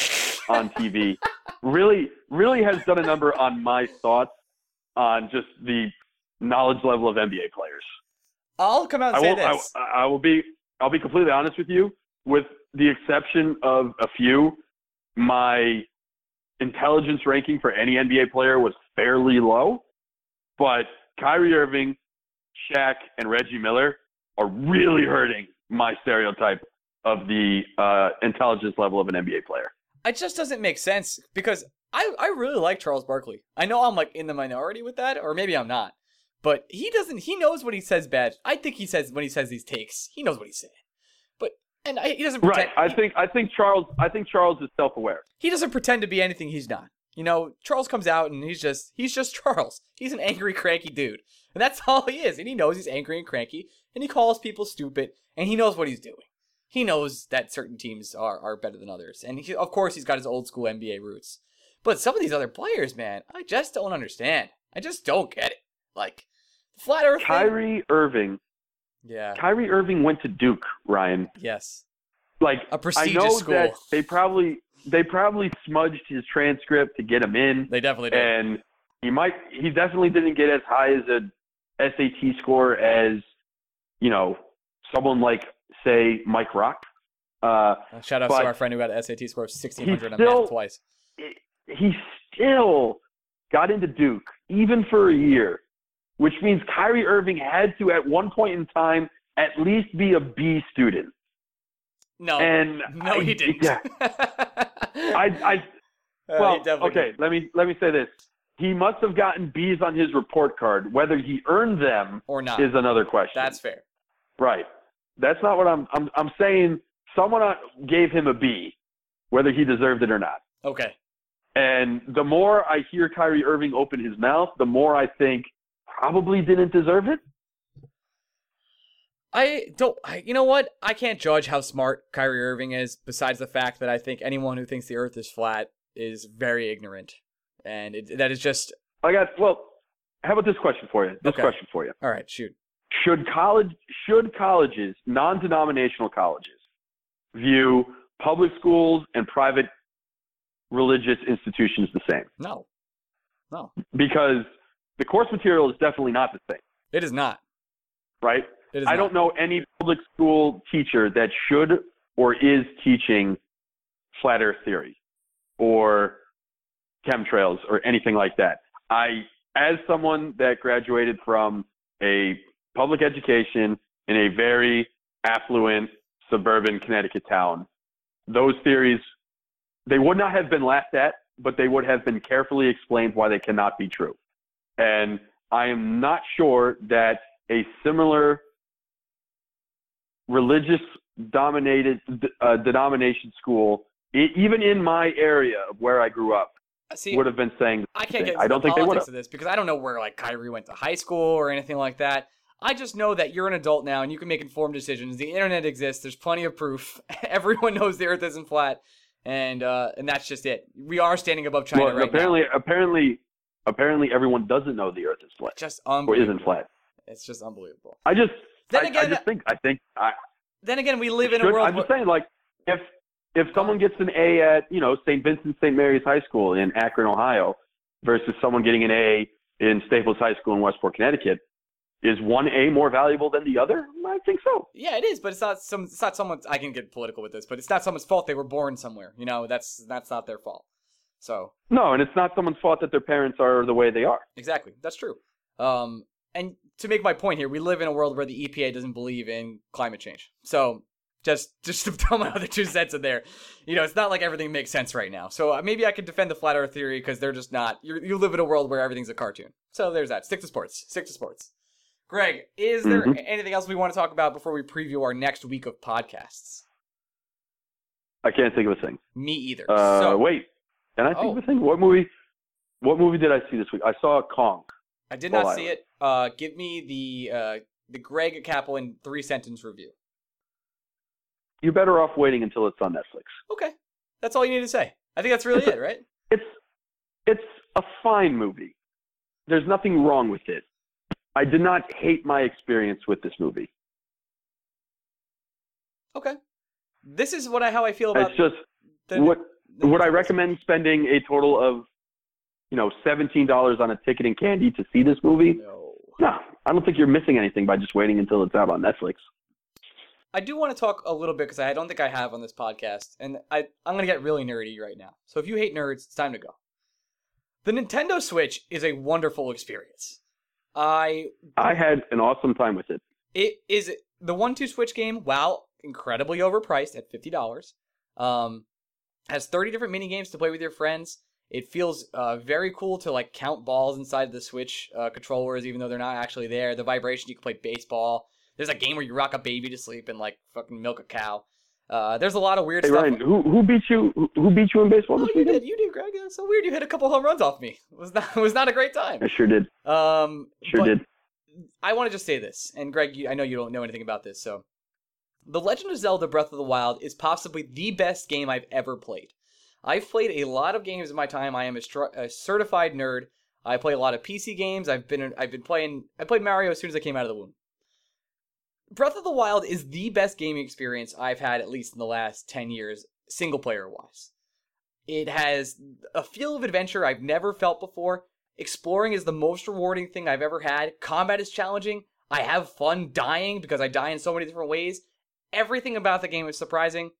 S2: on TV really, really has done a number on my thoughts on just the knowledge level of NBA players.
S1: I'll come out and
S2: I
S1: say
S2: will, I,
S1: this.
S2: I will be, I'll be completely honest with you. With the exception of a few, my intelligence ranking for any NBA player was fairly low. But Kyrie Irving, Shaq, and Reggie Miller are really hurting my stereotype of the uh, intelligence level of an NBA player.
S1: It just doesn't make sense because I, I really like Charles Barkley. I know I'm like in the minority with that, or maybe I'm not. But he doesn't. He knows what he says bad. I think he says when he says these takes, he knows what he's saying. But and I, he doesn't pretend.
S2: Right. I
S1: he-
S2: think I think Charles I think Charles is self-aware.
S1: he doesn't pretend to be anything he's not. You know, Charles comes out and he's just he's just Charles. He's an angry, cranky dude. And that's all he is. And he knows he's angry and cranky, and he calls people stupid, and he knows what he's doing. He knows that certain teams are, are better than others. And he, of course he's got his old school NBA roots. But some of these other players, man, I just don't understand. I just don't get it. Like flat earth thing-
S2: Kyrie Irving
S1: Yeah.
S2: Kyrie Irving went to Duke, Ryan.
S1: Yes.
S2: Like
S1: A
S2: I
S1: prestigious
S2: know
S1: school.
S2: that they probably they probably smudged his transcript to get him in,
S1: They definitely did.
S2: and he might he definitely didn't get as high as a SAT score as you know someone like say Mike Rock. Uh,
S1: Uh, Shout out to our friend who got an SAT score of 1600 on
S2: still-
S1: twice.
S2: he still got into Duke even for a year, which means Kyrie Irving had to at one point in time at least be a B student.
S1: No.
S2: And
S1: no,
S2: I-
S1: he didn't.
S2: Yeah, I, I
S1: Uh,
S2: well,
S1: he
S2: okay.
S1: didn't.
S2: Let me let me say this. He must have gotten B's on his report card. Whether he earned them
S1: Or not.
S2: is another question.
S1: That's fair.
S2: right. That's not what I'm. I'm. I'm saying someone uh, gave him a B, whether he deserved it or not.
S1: Okay.
S2: And the more I hear Kyrie Irving open his mouth, the more I think probably didn't deserve it.
S1: I don't. I, you know what? I can't judge how smart Kyrie Irving is. Besides the fact that I think anyone who thinks the Earth is flat is very ignorant, and it, that is just
S2: I got. Well, how about this question for you? This
S1: Okay.
S2: question for you.
S1: all right. Shoot.
S2: should college should colleges, non-denominational colleges, view public schools and private religious institutions the same?
S1: No. No.
S2: Because the course material is definitely not the same,
S1: It is not.
S2: right?
S1: It is
S2: I
S1: not.
S2: don't know any public school teacher that should or is teaching flat earth theory or chemtrails or anything like that. I, as someone that graduated from a public education in a very affluent suburban Connecticut town, those theories, they would not have been laughed at, but they would have been carefully explained why they cannot be true. And I am not sure that a similar religious dominated uh, denomination school, even in my area of where I grew up,
S1: See,
S2: would have been saying.
S1: I can't get into
S2: I don't
S1: the
S2: think they would have.
S1: of this because I don't know where like Kyrie went to high school or anything like that. I just know that you're an adult now and you can make informed decisions. The internet exists. There's plenty of proof. Everyone knows the Earth isn't flat, and uh, and that's just it. We are standing above China
S2: Well,
S1: right
S2: apparently,
S1: now.
S2: apparently, apparently, everyone doesn't know the Earth is flat
S1: Just
S2: or
S1: unbelievable.
S2: isn't flat.
S1: It's just unbelievable.
S2: I just,
S1: Then
S2: I, I just think, I think, I,
S1: then again, we live in a world.
S2: I'm just saying, like, if if someone gets an A at you know St. Vincent St. Mary's High School in Akron, Ohio, versus someone getting an A in Staples High School in Westport, Connecticut, is one A more valuable than the other? I think so.
S1: Yeah, it is, but it's not some. It's not someone's. I can get political with this, but it's not someone's fault. They were born somewhere. You know, that's that's not their fault. So
S2: No, and it's not someone's fault that their parents are the way they are.
S1: exactly, that's true. Um, and to make my point here, we live in a world where the EPA doesn't believe in climate change. So just just to throw my other two cents in there, you know, it's not like everything makes sense right now. So uh, maybe I could defend the flat Earth theory because they're just not. You you live in a world where everything's a cartoon. So there's that. Stick to sports. Stick to sports. Greg, is there
S2: Mhm.
S1: anything else we want to talk about before we preview our next week of podcasts?
S2: I can't think of a thing.
S1: Me either.
S2: Uh,
S1: so
S2: wait, and I think
S1: Oh.
S2: of a thing? What movie? What movie did I see this week? I saw Kong.
S1: I did not see
S2: Island.
S1: it. Uh, give me the uh, the Greg Kaplan three sentence review.
S2: You're better off waiting until it's on Netflix.
S1: Okay, that's all you need to say. I think that's really
S2: It's a-
S1: it, right?
S2: It's it's a fine movie. There's nothing wrong with it. I did not hate my experience with this movie.
S1: Okay. This is what I how I feel about
S2: It's just
S1: the,
S2: what
S1: the
S2: would I recommend spending a total of you know seventeen dollars on a ticket and candy to see this movie?
S1: No.
S2: No, I don't think you're missing anything by just waiting until it's out on Netflix.
S1: I do want to talk a little bit because I don't think I have on this podcast, and I I'm gonna get really nerdy right now. So if you hate nerds, it's time to go. The Nintendo Switch is a wonderful experience. I
S2: I had an awesome time with it.
S1: It is the one two switch game. Wow, incredibly overpriced at fifty dollars. Um, has thirty different mini games to play with your friends. It feels uh, very cool to like count balls inside the Switch uh, controllers, even though they're not actually there. The vibration you can play baseball. There's a game where you rock a baby to sleep and like fucking milk a cow. Uh, there's a lot of weird
S2: Hey
S1: stuff.
S2: Ryan, who who beat you? Who, who beat you in baseball
S1: Oh,
S2: this
S1: you
S2: weekend?
S1: did, you did, Greg. It's so weird. You hit a couple home runs off me. It was not, it was not a great time.
S2: I sure did.
S1: Um,
S2: Sure did.
S1: I want to just say this, and Greg, you, I know you don't know anything about this, so The Legend of Zelda: Breath of the Wild is possibly the best game I've ever played. I've played a lot of games in my time. I am a, str- a certified nerd. I play a lot of PC games. I've been I've been playing. I played Mario as soon as I came out of the womb. Breath of the Wild is the best gaming experience I've had at least in the last ten years, single player wise. It has a feel of adventure I've never felt before. Exploring is the most rewarding thing I've ever had. Combat is challenging. I have fun dying because I die in so many different ways. Everything about the game is surprising.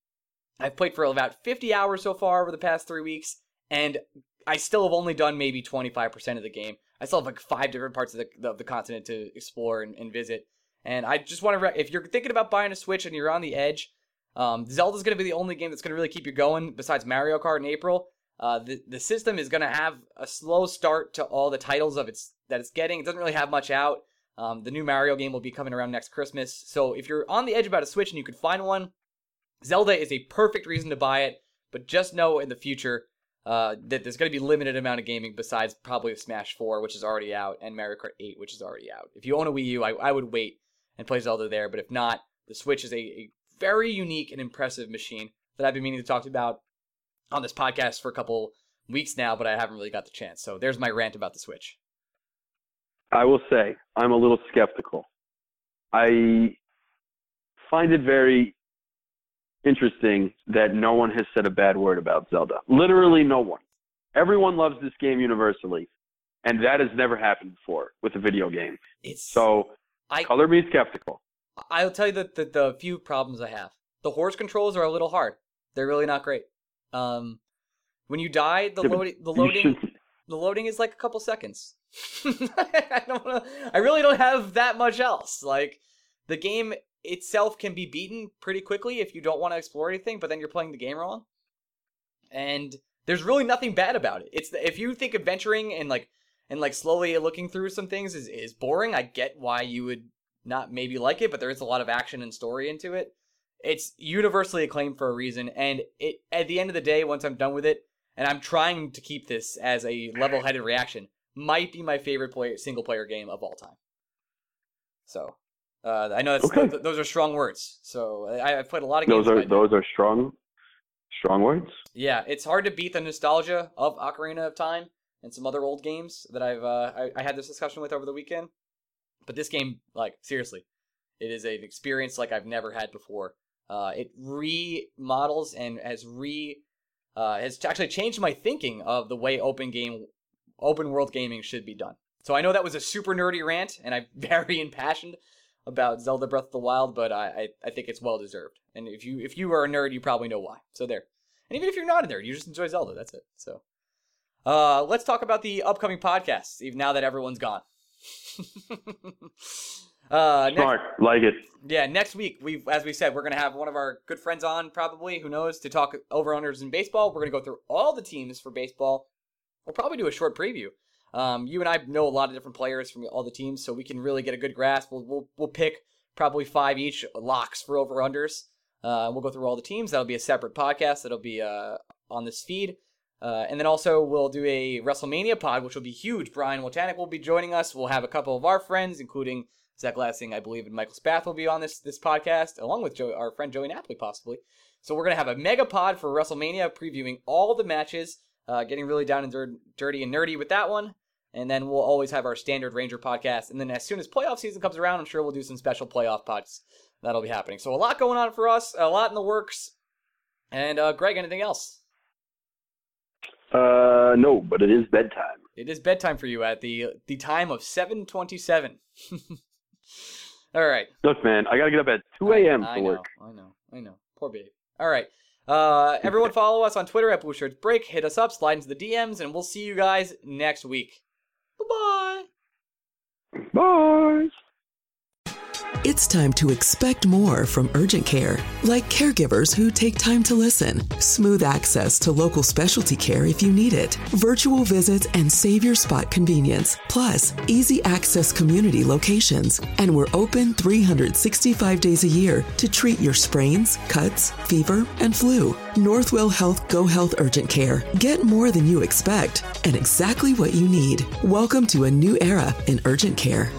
S1: I've played for about 50 hours so far over the past three weeks, and I still have only done maybe 25% of the game. I still have like five different parts of the, the continent to explore and, and visit. And I just want to, re- if you're thinking about buying a Switch and you're on the edge, um, Zelda's going to be the only game that's going to really keep you going besides Mario Kart in April. Uh, the the system is going to have a slow start to all the titles of its that it's getting. It doesn't really have much out. Um, the new Mario game will be coming around next Christmas. So if you're on the edge about a Switch and you could find one, Zelda is a perfect reason to buy it. But just know in the future uh, that there's going to be limited amount of gaming besides probably Smash 4, which is already out, and Mario Kart 8, which is already out. If you own a Wii U, I, I would wait and play Zelda there. But if not, the Switch is a, a very unique and impressive machine that I've been meaning to talk about on this podcast for a couple weeks now, but I haven't really got the chance. So there's my rant about the Switch.
S2: I will say I'm a little skeptical I find it very interesting that no one has said a bad word about Zelda. Literally no one. Everyone loves this game universally, and that has never happened before with a video game.
S1: It's
S2: So
S1: I
S2: color me skeptical.
S1: I'll tell you the, the the few problems I have. The horse controls are a little hard. They're really not great. Um, when you die, the loading the loading the loading is like a couple seconds. I don't wanna, I really don't have that much else. Like the game itself can be beaten pretty quickly if you don't want to explore anything, but then you're playing the game wrong. And there's really nothing bad about it. It's if you think adventuring and like and like slowly looking through some things is is boring. I get why you would not maybe like it, but there is a lot of action and story into it. It's universally acclaimed for a reason, and it at the end of the day, once I'm done with it, and I'm trying to keep this as a level-headed reaction, might be my favorite play, single-player game of all time. So, uh, I know that's,
S2: Okay.
S1: th- those are strong words. So I, I've played a lot of games.
S2: those
S1: are
S2: those are strong strong words.
S1: yeah, it's hard to beat the nostalgia of Ocarina of Time and some other old games that I've uh, I, I had this discussion with over the weekend. But this game, like seriously, it is an experience like I've never had before. Uh, it remodels and has re uh, has actually changed my thinking of the way open game open world gaming should be done. So I know that was a super nerdy rant, and I'm very impassioned about Zelda Breath of the Wild, but I, I, I think it's well deserved. And if you if you are a nerd, you probably know why. So there. And even if you're not a nerd, you just enjoy Zelda. That's it. So, uh, let's talk about the upcoming podcasts. Even now that everyone's gone. uh, next,
S2: like it.
S1: yeah, next week we, as we said, we're gonna have one of our good friends on, probably who knows, to talk over unders in baseball. We're gonna go through all the teams for baseball. We'll probably do a short preview. Um, you and I know a lot of different players from all the teams, so we can really get a good grasp. We'll we'll, we'll pick probably five each locks for over unders. Uh, we'll go through all the teams. That'll be a separate podcast. That'll be uh, on this feed. Uh, and then also we'll do a WrestleMania pod, which will be huge. Brian Wotanic will be joining us. We'll have a couple of our friends, including Zach Lassing, I believe, and Michael Spath will be on this this podcast, along with Joe, our friend Joey Napoli, possibly. So we're gonna have a mega pod for WrestleMania, previewing all the matches, uh, getting really down and dir- dirty and nerdy with that one. And then we'll always have our standard Ranger podcast. And then as soon as playoff season comes around, I'm sure we'll do some special playoff pods. That'll be happening. So a lot going on for us, a lot in the works. And uh, Greg, anything else?
S2: Uh, no, but it is bedtime.
S1: It is bedtime for you at the the time of 7:27. All right.
S2: Look, man, I gotta get up at 2 a.m.
S1: I
S2: to
S1: know,
S2: work.
S1: I know, I know. Poor babe. All right. Uh, everyone follow us on Twitter at Blue Shirts Break. Hit us up, slide into the DMs, and we'll see you guys next week. Bye bye.
S2: Bye.
S3: It's time to expect more from Urgent Care, like caregivers who take time to listen, smooth access to local specialty care if you need it, virtual visits, and save your spot convenience, plus easy access community locations. And we're open 365 days a year to treat your sprains, cuts, fever, and flu. Northwell Health GoHealth Urgent Care. Get more than you expect and exactly what you need. Welcome to a new era in urgent care.